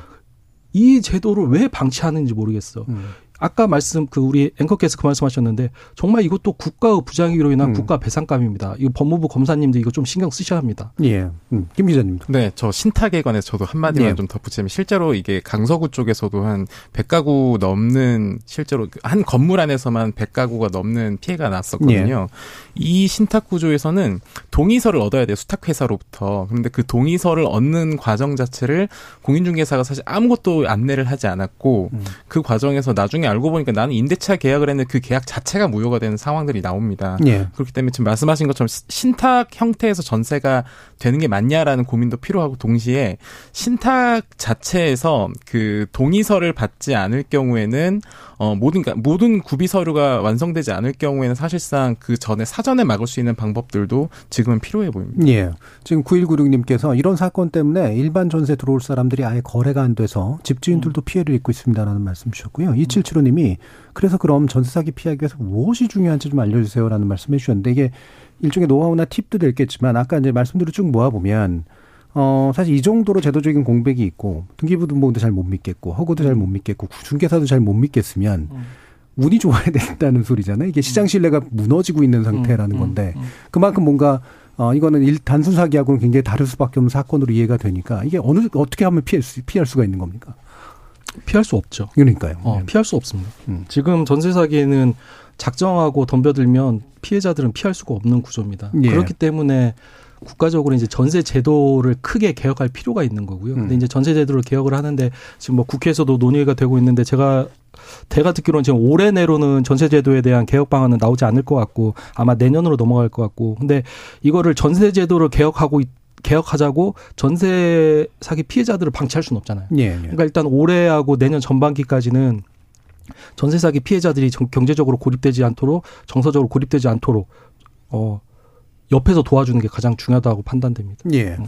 이 제도를 왜 방치하는지 모르겠어. 음. 아까 말씀 그 우리 앵커께서 그 말씀하셨는데 정말 이것도 국가의 부장이로 인한 음. 국가 배상감입니다. 이거 법무부 검사님들 이거 좀 신경 쓰셔야 합니다. 예. 음. 김 기자님. 네, 저 신탁에 관해서 저도 한마디만 예. 좀 덧붙이면 실제로 이게 강서구 쪽에서도 한 100가구 넘는 실제로 한 건물 안에서만 100가구가 넘는 피해가 났었거든요. 예. 이 신탁 구조에서는 동의서를 얻어야 돼요. 수탁 회사로부터. 그런데 그 동의서를 얻는 과정 자체를 공인중개사가 사실 아무것도 안내를 하지 않았고 음. 그 과정에서 나중에 나중에 알고 보니까 나는 임대차 계약을 했는데 그 계약 자체가 무효가 되는 상황들이 나옵니다. 예. 그렇기 때문에 지금 말씀하신 것처럼 신탁 형태에서 전세가 되는 게 맞냐라는 고민도 필요하고 동시에 신탁 자체에서 그 동의서를 받지 않을 경우에는 어 모든 그러니까 모든 구비 서류가 완성되지 않을 경우에는 사실상 그 전에 사전에 막을 수 있는 방법들도 지금은 필요해 보입니다. 예. 지금 9196님께서 이런 사건 때문에 일반 전세 들어올 사람들이 아예 거래가 안 돼서 집주인들도 음. 피해를 입고 있습니다라는 말씀 주셨고요. 2775님이 그래서 그럼 전세 사기 피하기 위해서 무엇이 중요한지 좀 알려주세요라는 말씀해 주셨는데 이게 일종의 노하우나 팁도 될겠지만 아까 이제 말씀들을 쭉 모아보면 어, 사실 이 정도로 제도적인 공백이 있고 등기부등본도 잘 못 믿겠고 허구도 잘 못 믿겠고 중개사도 잘 못 믿겠으면 음. 운이 좋아야 된다는 소리잖아요. 이게 시장 신뢰가 무너지고 있는 상태라는 음, 음, 건데 그만큼 뭔가 어 이거는 일 단순 사기하고는 굉장히 다를 수밖에 없는 사건으로 이해가 되니까 이게 어느 어떻게 하면 피할 수 피할 수가 있는 겁니까? 피할 수 없죠. 그러니까요. 어, 네. 피할 수 없습니다. 음. 지금 전세 사기에는 작정하고 덤벼들면 피해자들은 피할 수가 없는 구조입니다. 예. 그렇기 때문에 국가적으로 이제 전세 제도를 크게 개혁할 필요가 있는 거고요. 근데 음. 이제 전세 제도를 개혁을 하는데 지금 뭐 국회에서도 논의가 되고 있는데 제가 제가 듣기로는 지금 올해 내로는 전세 제도에 대한 개혁 방안은 나오지 않을 것 같고 아마 내년으로 넘어갈 것 같고 근데 이거를 전세 제도를 개혁하고 개혁하자고 전세 사기 피해자들을 방치할 수는 없잖아요. 예, 예. 그러니까 일단 올해하고 내년 전반기까지는 전세 사기 피해자들이 경제적으로 고립되지 않도록 정서적으로 고립되지 않도록 어 옆에서 도와주는 게 가장 중요하다고 판단됩니다. 예. 음.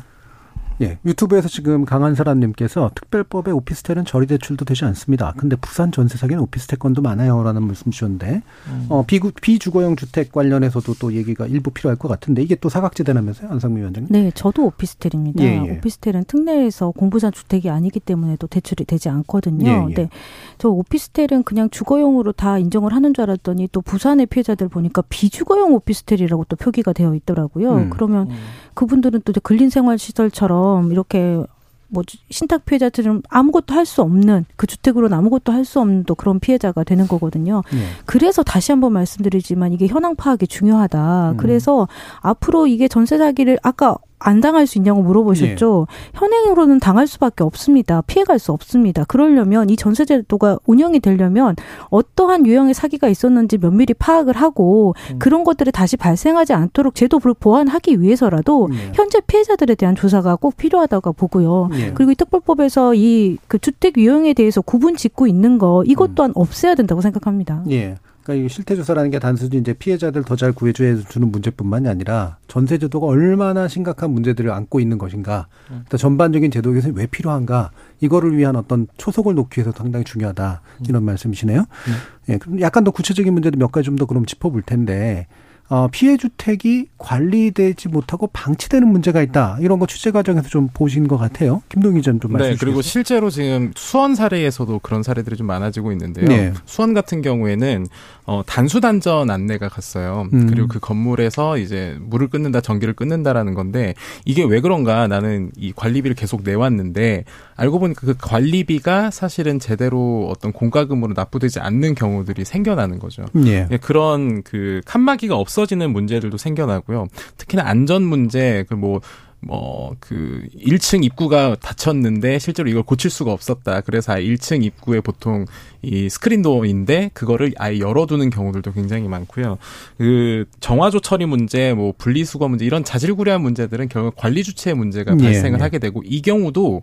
예, 유튜브에서 지금 강한 사람님께서 특별법에 오피스텔은 저리 대출도 되지 않습니다. 근데 부산 전세 사기는 오피스텔 건도 많아요라는 말씀 주셨는데 음. 어, 비구, 비주거용 주택 관련해서도 또 얘기가 일부 필요할 것 같은데 이게 또 사각지대라면서요, 안상미 위원장님? 네, 저도 오피스텔입니다. 예, 예. 오피스텔은 특례에서 공부산 주택이 아니기 때문에 또 대출이 되지 않거든요. 예, 예. 네, 저 오피스텔은 그냥 주거용으로 다 인정을 하는 줄 알았더니 또 부산의 피해자들 보니까 비주거용 오피스텔이라고 또 표기가 되어 있더라고요. 음. 그러면 음. 그분들은 또 근린 생활 시설처럼 이렇게 뭐 신탁 피해자들은 아무것도 할 수 없는 그 주택으로는 아무것도 할 수 없는 또 그런 피해자가 되는 거거든요. 네. 그래서 다시 한번 말씀드리지만 이게 현황 파악이 중요하다. 음. 그래서 앞으로 이게 전세 사기를 아까 안 당할 수 있냐고 물어보셨죠. 네. 현행으로는 당할 수밖에 없습니다. 피해갈 수 없습니다. 그러려면 이 전세제도가 운영이 되려면 어떠한 유형의 사기가 있었는지 면밀히 파악을 하고 음. 그런 것들이 다시 발생하지 않도록 제도를 보완하기 위해서라도 네. 현재 피해자들에 대한 조사가 꼭 필요하다고 보고요. 네. 그리고 이 특별법에서 이 그 주택 유형에 대해서 구분 짓고 있는 거 이것 음. 또한 없애야 된다고 생각합니다. 예. 그러니까 이 실태 조사라는 게 단순히 이제 피해자들 더 잘 구해줘야 주는 문제뿐만이 아니라 전세 제도가 얼마나 심각한 문제들을 안고 있는 것인가, 음. 또 전반적인 제도 개선이 왜 필요한가, 이거를 위한 어떤 초석을 놓기 위해서 상당히 중요하다 이런 음. 말씀이시네요. 음. 예, 그럼 약간 더 구체적인 문제도 몇 가지 좀 더 그럼 짚어볼 텐데 어, 피해 주택이 관리되지 못하고 방치되는 문제가 있다. 이런 거 취재 과정에서 좀 보신 것 같아요. 김동희 전좀 말씀 네, 그리고 실제로 지금 수원 사례에서도 그런 사례들이 좀 많아지고 있는데요. 네. 수원 같은 경우에는 어, 단수 단전 안내가 갔어요. 음. 그리고 그 건물에서 이제 물을 끊는다, 전기를 끊는다라는 건데 이게 왜 그런가 나는 이 관리비를 계속 내왔는데 알고 보니까 그 관리비가 사실은 제대로 어떤 공과금으로 납부되지 않는 경우들이 생겨나는 거죠. 예. 예 그런 그 칸막이가 없어 지는 문제들도 생겨나고요. 특히나 안전 문제, 그 뭐 뭐, 그, 1층 입구가 닫혔는데 실제로 이걸 고칠 수가 없었다. 그래서 1층 입구에 보통 이 스크린도어인데 그거를 아예 열어두는 경우들도 굉장히 많고요. 그, 정화조 처리 문제, 뭐, 분리수거 문제, 이런 자질구레한 문제들은 결국 관리 주체의 문제가 예, 발생을 예. 하게 되고 이 경우도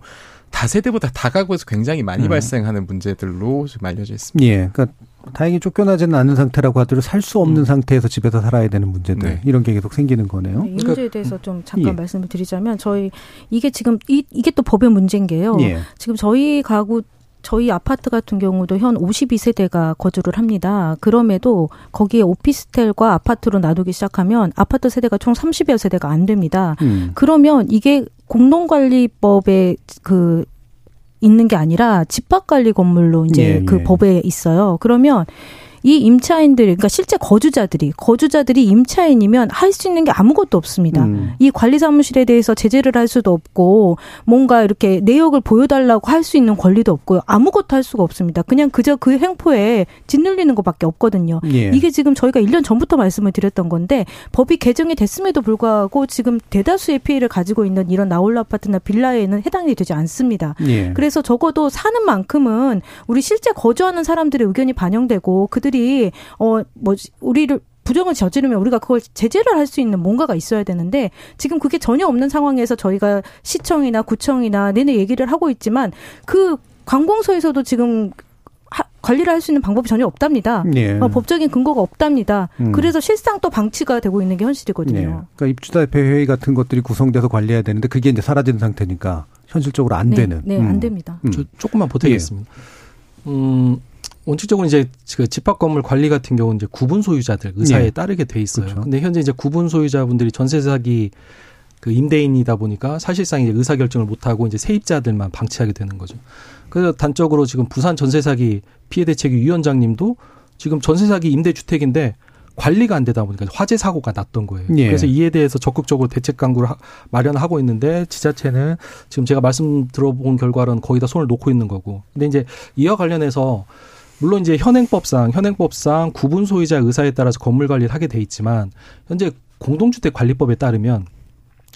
다세대보다 다가구에서 굉장히 많이 음. 발생하는 문제들로 좀 알려져 있습니다. 예. 그러니까 다행히 쫓겨나지는 않은 상태라고 하더라도 살 수 없는 음. 상태에서 집에서 살아야 되는 문제들 네. 이런 게 계속 생기는 거네요. 네, 이 문제에 그러니까, 대해서 좀 잠깐 예. 말씀을 드리자면 저희 이게 지금 이, 이게 또 법의 문제인 게요. 예. 지금 저희 가구 저희 아파트 같은 경우도 현 52세대가 거주를 합니다. 그럼에도 거기에 오피스텔과 아파트로 나누기 시작하면 아파트 세대가 총 30여 세대가 안 됩니다. 음. 그러면 이게 공동관리법에 그 있는 게 아니라 집합 관리 건물로 이제 예, 그 예. 법에 있어요. 그러면 이 임차인들, 그러니까 실제 거주자들이 거주자들이 임차인이면 할 수 있는 게 아무것도 없습니다. 음. 이 관리 사무실에 대해서 제재를 할 수도 없고 뭔가 이렇게 내역을 보여달라고 할 수 있는 권리도 없고요. 아무것도 할 수가 없습니다. 그냥 그저 그 행포에 짓눌리는 것밖에 없거든요. 예. 이게 지금 저희가 1년 전부터 말씀을 드렸던 건데 법이 개정이 됐음에도 불구하고 지금 대다수의 피해를 가지고 있는 이런 나홀로 아파트나 빌라에는 해당이 되지 않습니다. 예. 그래서 적어도 사는 만큼은 우리 실제 거주하는 사람들의 의견이 반영되고 그들이 사람들이 어뭐 우리를 부정을 저지르면 우리가 그걸 제재를 할 수 있는 뭔가가 있어야 되는데 지금 그게 전혀 없는 상황에서 저희가 시청이나 구청이나 내내 얘기를 하고 있지만 그 관공서에서도 지금 하, 관리를 할 수 있는 방법이 전혀 없답니다. 예. 어, 법적인 근거가 없답니다. 음. 그래서 실상 또 방치가 되고 있는 게 현실이거든요. 예. 그러니까 입주자 회의 같은 것들이 구성돼서 관리해야 되는데 그게 이제 사라진 상태니까 현실적으로 안 네, 되는. 네, 음. 안 됩니다. 음. 조금만 보태겠습니다. 예. 음, 원칙적으로 이제 그 집합 건물 관리 같은 경우는 이제 구분 소유자들 의사에 네. 따르게 돼 있어요. 그렇죠. 근데 현재 이제 구분 소유자분들이 전세 사기 그 임대인이다 보니까 사실상 이제 의사 결정을 못 하고 이제 세입자들만 방치하게 되는 거죠. 그래서 단적으로 지금 부산 전세 사기 피해 대책위 위원장님도 지금 전세 사기 임대 주택인데 관리가 안 되다 보니까 화재 사고가 났던 거예요. 예. 그래서 이에 대해서 적극적으로 대책 강구를 하, 마련하고 있는데 지자체는 지금 제가 말씀 들어본 결과로는 거의 다 손을 놓고 있는 거고. 근데 이제 이와 관련해서 물론 이제 현행법상 현행법상 구분 소유자 의사에 따라서 건물 관리를 하게 돼 있지만 현재 공동주택 관리법에 따르면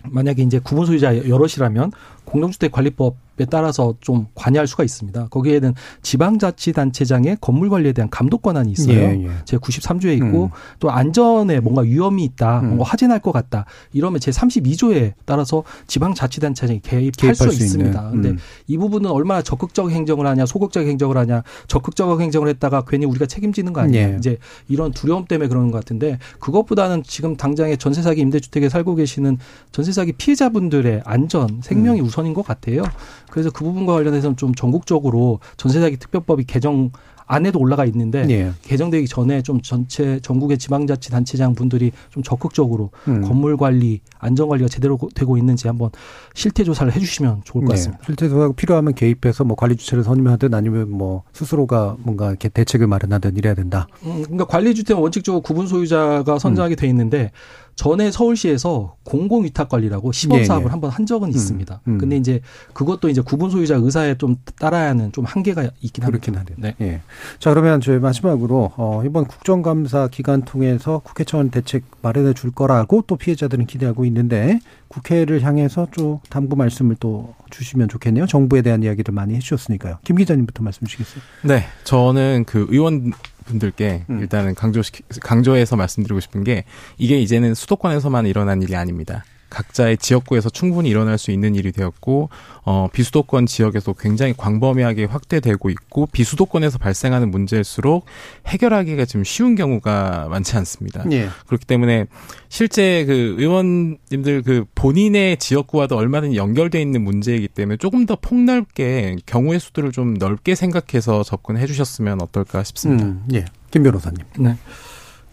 만약에 이제 구분 소유자 여럿이라면 공동주택 관리법 따라서 좀 관여할 수가 있습니다. 거기에는 지방자치단체장의 건물 관리에 대한 감독 권한이 있어요. 예, 예. 제 93조에 있고 음. 또 안전에 뭔가 위험이 있다, 음. 뭔가 화재날 것 같다 이러면 제 32조에 따라서 지방자치단체장이 개입할, 수 있습니다. 음. 근데 이 부분은 얼마나 적극적 행정을 하냐, 소극적 행정을 하냐, 적극적 행정을 했다가 괜히 우리가 책임지는 거 아니냐. 예. 이제 이런 두려움 때문에 그러는 것 같은데 그것보다는 지금 당장에 전세 사기 임대주택에 살고 계시는 전세 사기 피해자분들의 안전, 생명이 음. 우선인 것 같아요. 그래서 그 부분과 관련해서는 좀 전국적으로 전세 사기 특별법이 개정 안에도 올라가 있는데 예. 개정되기 전에 좀 전체 전국의 지방자치단체장 분들이 좀 적극적으로 음. 건물 관리, 안전 관리가 제대로 되고 있는지 한번 실태 조사를 해주시면 좋을 것 네. 같습니다. 네. 실태 조사가 필요하면 개입해서 뭐 관리 주체를 선임하든 아니면 뭐 스스로가 뭔가 이렇게 대책을 마련하든 이래야 된다. 음, 그러니까 관리 주택은 원칙적으로 구분 소유자가 선정하게 음. 돼 있는데 전에 서울시에서 공공위탁관리라고 시범 예, 사업을 예. 한번 한 적은 음, 있습니다. 음. 근데 이제 그것도 이제 구분 소유자 의사에 좀 따라야 하는 좀 한계가 있긴 그렇긴 합니다. 네. 예. 자 그러면 저희 마지막으로 어, 이번 국정감사 기간 통해서 국회 차원 대책 마련해 줄 거라고 또 피해자들은 기대하고 있는데 국회를 향해서 좀 당부 말씀을 또 주시면 좋겠네요. 정부에 대한 이야기를 많이 해주셨으니까요. 김 기자님부터 말씀 주시겠어요? 네, 저는 그 의원 분들께 음. 일단은 강조시 강조해서 말씀드리고 싶은 게 이게 이제는 수도권에서만 일어난 일이 아닙니다. 각자의 지역구에서 충분히 일어날 수 있는 일이 되었고 어 비수도권 지역에서 굉장히 광범위하게 확대되고 있고 비수도권에서 발생하는 문제일수록 해결하기가 좀 쉬운 경우가 많지 않습니다. 예. 그렇기 때문에 실제 그 의원님들 그 본인의 지역구와도 얼마든지 연결돼 있는 문제이기 때문에 조금 더 폭넓게 경우의 수들을 좀 넓게 생각해서 접근해 주셨으면 어떨까 싶습니다. 음, 예. 김 변호사님. 네.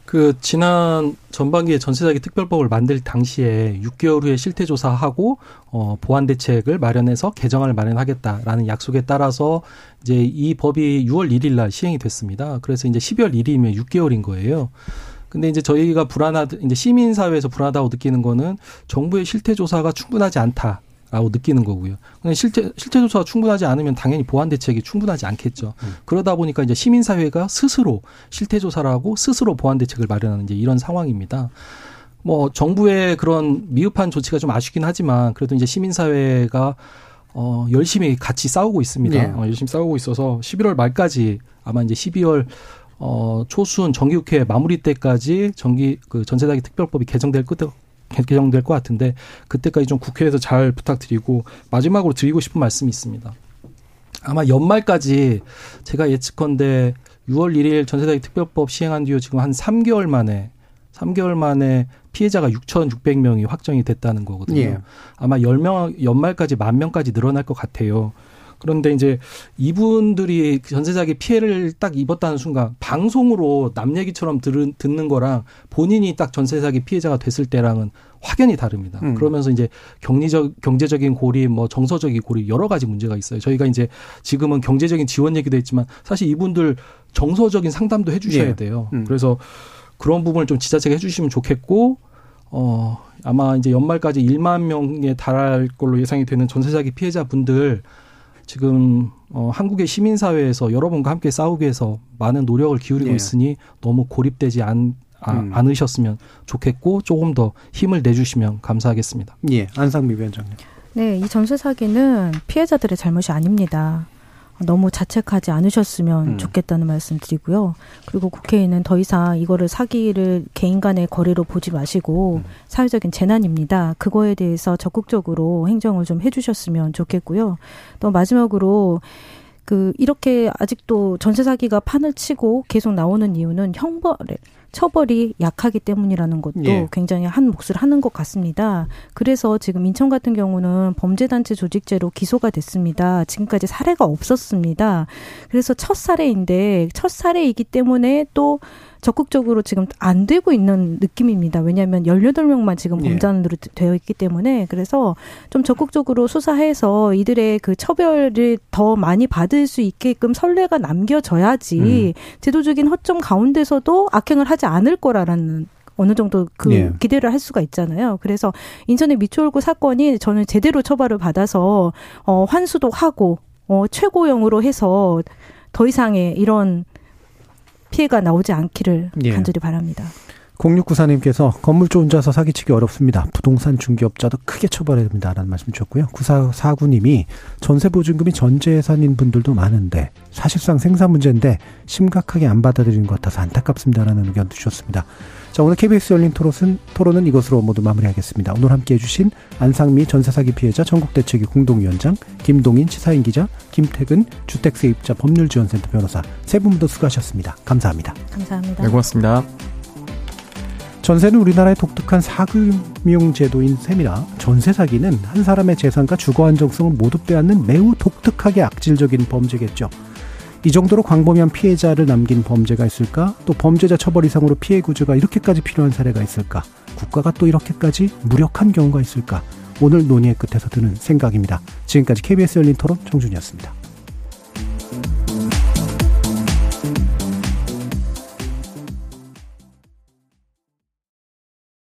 그 지난 전반기에 전세사기 특별법을 만들 당시에 6개월 후에 실태 조사하고 어 보완 대책을 마련해서 개정안을 마련하겠다라는 약속에 따라서 이제 이 법이 6월 1일 날 시행이 됐습니다. 그래서 이제 12월 1일이면 6개월인 거예요. 근데 이제 저희가 불안하다, 이제 시민 사회에서 불안하다고 느끼는 거는 정부의 실태 조사가 충분하지 않다. 라고 느끼는 거고요. 근데 실제 실제 조사가 충분하지 않으면 당연히 보완 대책이 충분하지 않겠죠. 음. 그러다 보니까 이제 시민 사회가 스스로 실태 조사를 하고 스스로 보완 대책을 마련하는 이제 이런 상황입니다. 뭐 정부의 그런 미흡한 조치가 좀 아쉽긴 하지만 그래도 이제 시민 사회가 어 열심히 같이 싸우고 있습니다. 네. 어, 열심히 싸우고 있어서 11월 말까지 아마 이제 12월 어 초순 정기국회 마무리 때까지 정기 그 전세자기 특별법이 개정될 끝 개정될 것 같은데 그때까지 좀 국회에서 잘 부탁드리고 마지막으로 드리고 싶은 말씀이 있습니다. 아마 연말까지 제가 예측컨대 6월 1일 전세자기 특별법 시행한 뒤에 지금 한 3개월 만에 3개월 만에 피해자가 6,600명이 확정이 됐다는 거거든요. 예. 아마 10명 연말까지 만 명까지 늘어날 것 같아요. 그런데 이제 이분들이 전세자기 피해를 딱 입었다는 순간 방송으로 남 얘기처럼 들은, 듣는 거랑 본인이 딱 전세자기 피해자가 됐을 때랑은 확연히 다릅니다. 음. 그러면서 이제 경리적 경제적인 고리, 뭐 정서적인 고리 여러 가지 문제가 있어요. 저희가 이제 지금은 경제적인 지원 얘기도 했지만 사실 이분들 정서적인 상담도 해주셔야 예. 돼요. 음. 그래서 그런 부분을 좀 지자체가 해주시면 좋겠고 어 아마 이제 연말까지 1만 명에 달할 걸로 예상이 되는 전세자기 피해자분들 지금 어, 한국의 시민사회에서 여러분과 함께 싸우기 위해서 많은 노력을 기울이고 네. 있으니 너무 고립되지 않, 아, 음. 않으셨으면 좋겠고 조금 더 힘을 내주시면 감사하겠습니다. 예, 안상미 위원장님. 네, 이 전세 사기는 피해자들의 잘못이 아닙니다. 너무 자책하지 않으셨으면 음. 좋겠다는 말씀 드리고요. 그리고 국회에는 더 이상 이거를 사기를 개인 간의 거래로 보지 마시고 음. 사회적인 재난입니다. 그거에 대해서 적극적으로 행정을 좀 해주셨으면 좋겠고요. 또 마지막으로 그 이렇게 아직도 전세 사기가 판을 치고 계속 나오는 이유는 형벌에 처벌이 약하기 때문이라는 것도 예. 굉장히 한 몫을 하는 것 같습니다. 그래서 지금 인천 같은 경우는 범죄단체 조직죄로 기소가 됐습니다. 지금까지 사례가 없었습니다. 그래서 첫 사례인데 첫 사례이기 때문에 또 적극적으로 지금 안 되고 있는 느낌입니다. 왜냐하면 열여덟 명만 지금 예. 범죄자로 되어 있기 때문에 그래서 좀 적극적으로 수사해서 이들의 그 처벌을 더 많이 받을 수 있게끔 선례가 남겨져야지 음. 제도적인 허점 가운데서도 악행을 하지 않을 거라는 어느 정도 그 예. 기대를 할 수가 있잖아요. 그래서 인천의 미추홀구 사건이 저는 제대로 처벌을 받아서 어 환수도 하고 어 최고형으로 해서 더 이상의 이런 피해가 나오지 않기를 예. 간절히 바랍니다. 0694님께서 건물 주 혼자서 사기치기 어렵습니다. 부동산 중개업자도 크게 처벌해야 됩니다 라는 말씀 주셨고요. 9449님이 전세보증금이 전재산인 분들도 많은데 사실상 생산 문제인데 심각하게 안 받아들이는 것 같아서 안타깝습니다 라는 의견 주셨습니다. 자, 오늘 KBS 열린 토론은, 토론은 이것으로 모두 마무리하겠습니다. 오늘 함께 해주신 안상미 전세사기 피해자 전국대책위 공동위원장, 김동인 치사인 기자, 김태근 주택세입자 법률지원센터 변호사 세 분 모두 수고하셨습니다. 감사합니다. 감사합니다. 네, 고맙습니다. 전세는 우리나라의 독특한 사금융 제도인 셈이라 전세 사기는 한 사람의 재산과 주거 안정성을 모두 빼앗는 매우 독특하게 악질적인 범죄겠죠. 이 정도로 광범위한 피해자를 남긴 범죄가 있을까? 또 범죄자 처벌 이상으로 피해 구조가 이렇게까지 필요한 사례가 있을까? 국가가 또 이렇게까지 무력한 경우가 있을까? 오늘 논의의 끝에서 드는 생각입니다. 지금까지 KBS 열린 토론 정준이었습니다.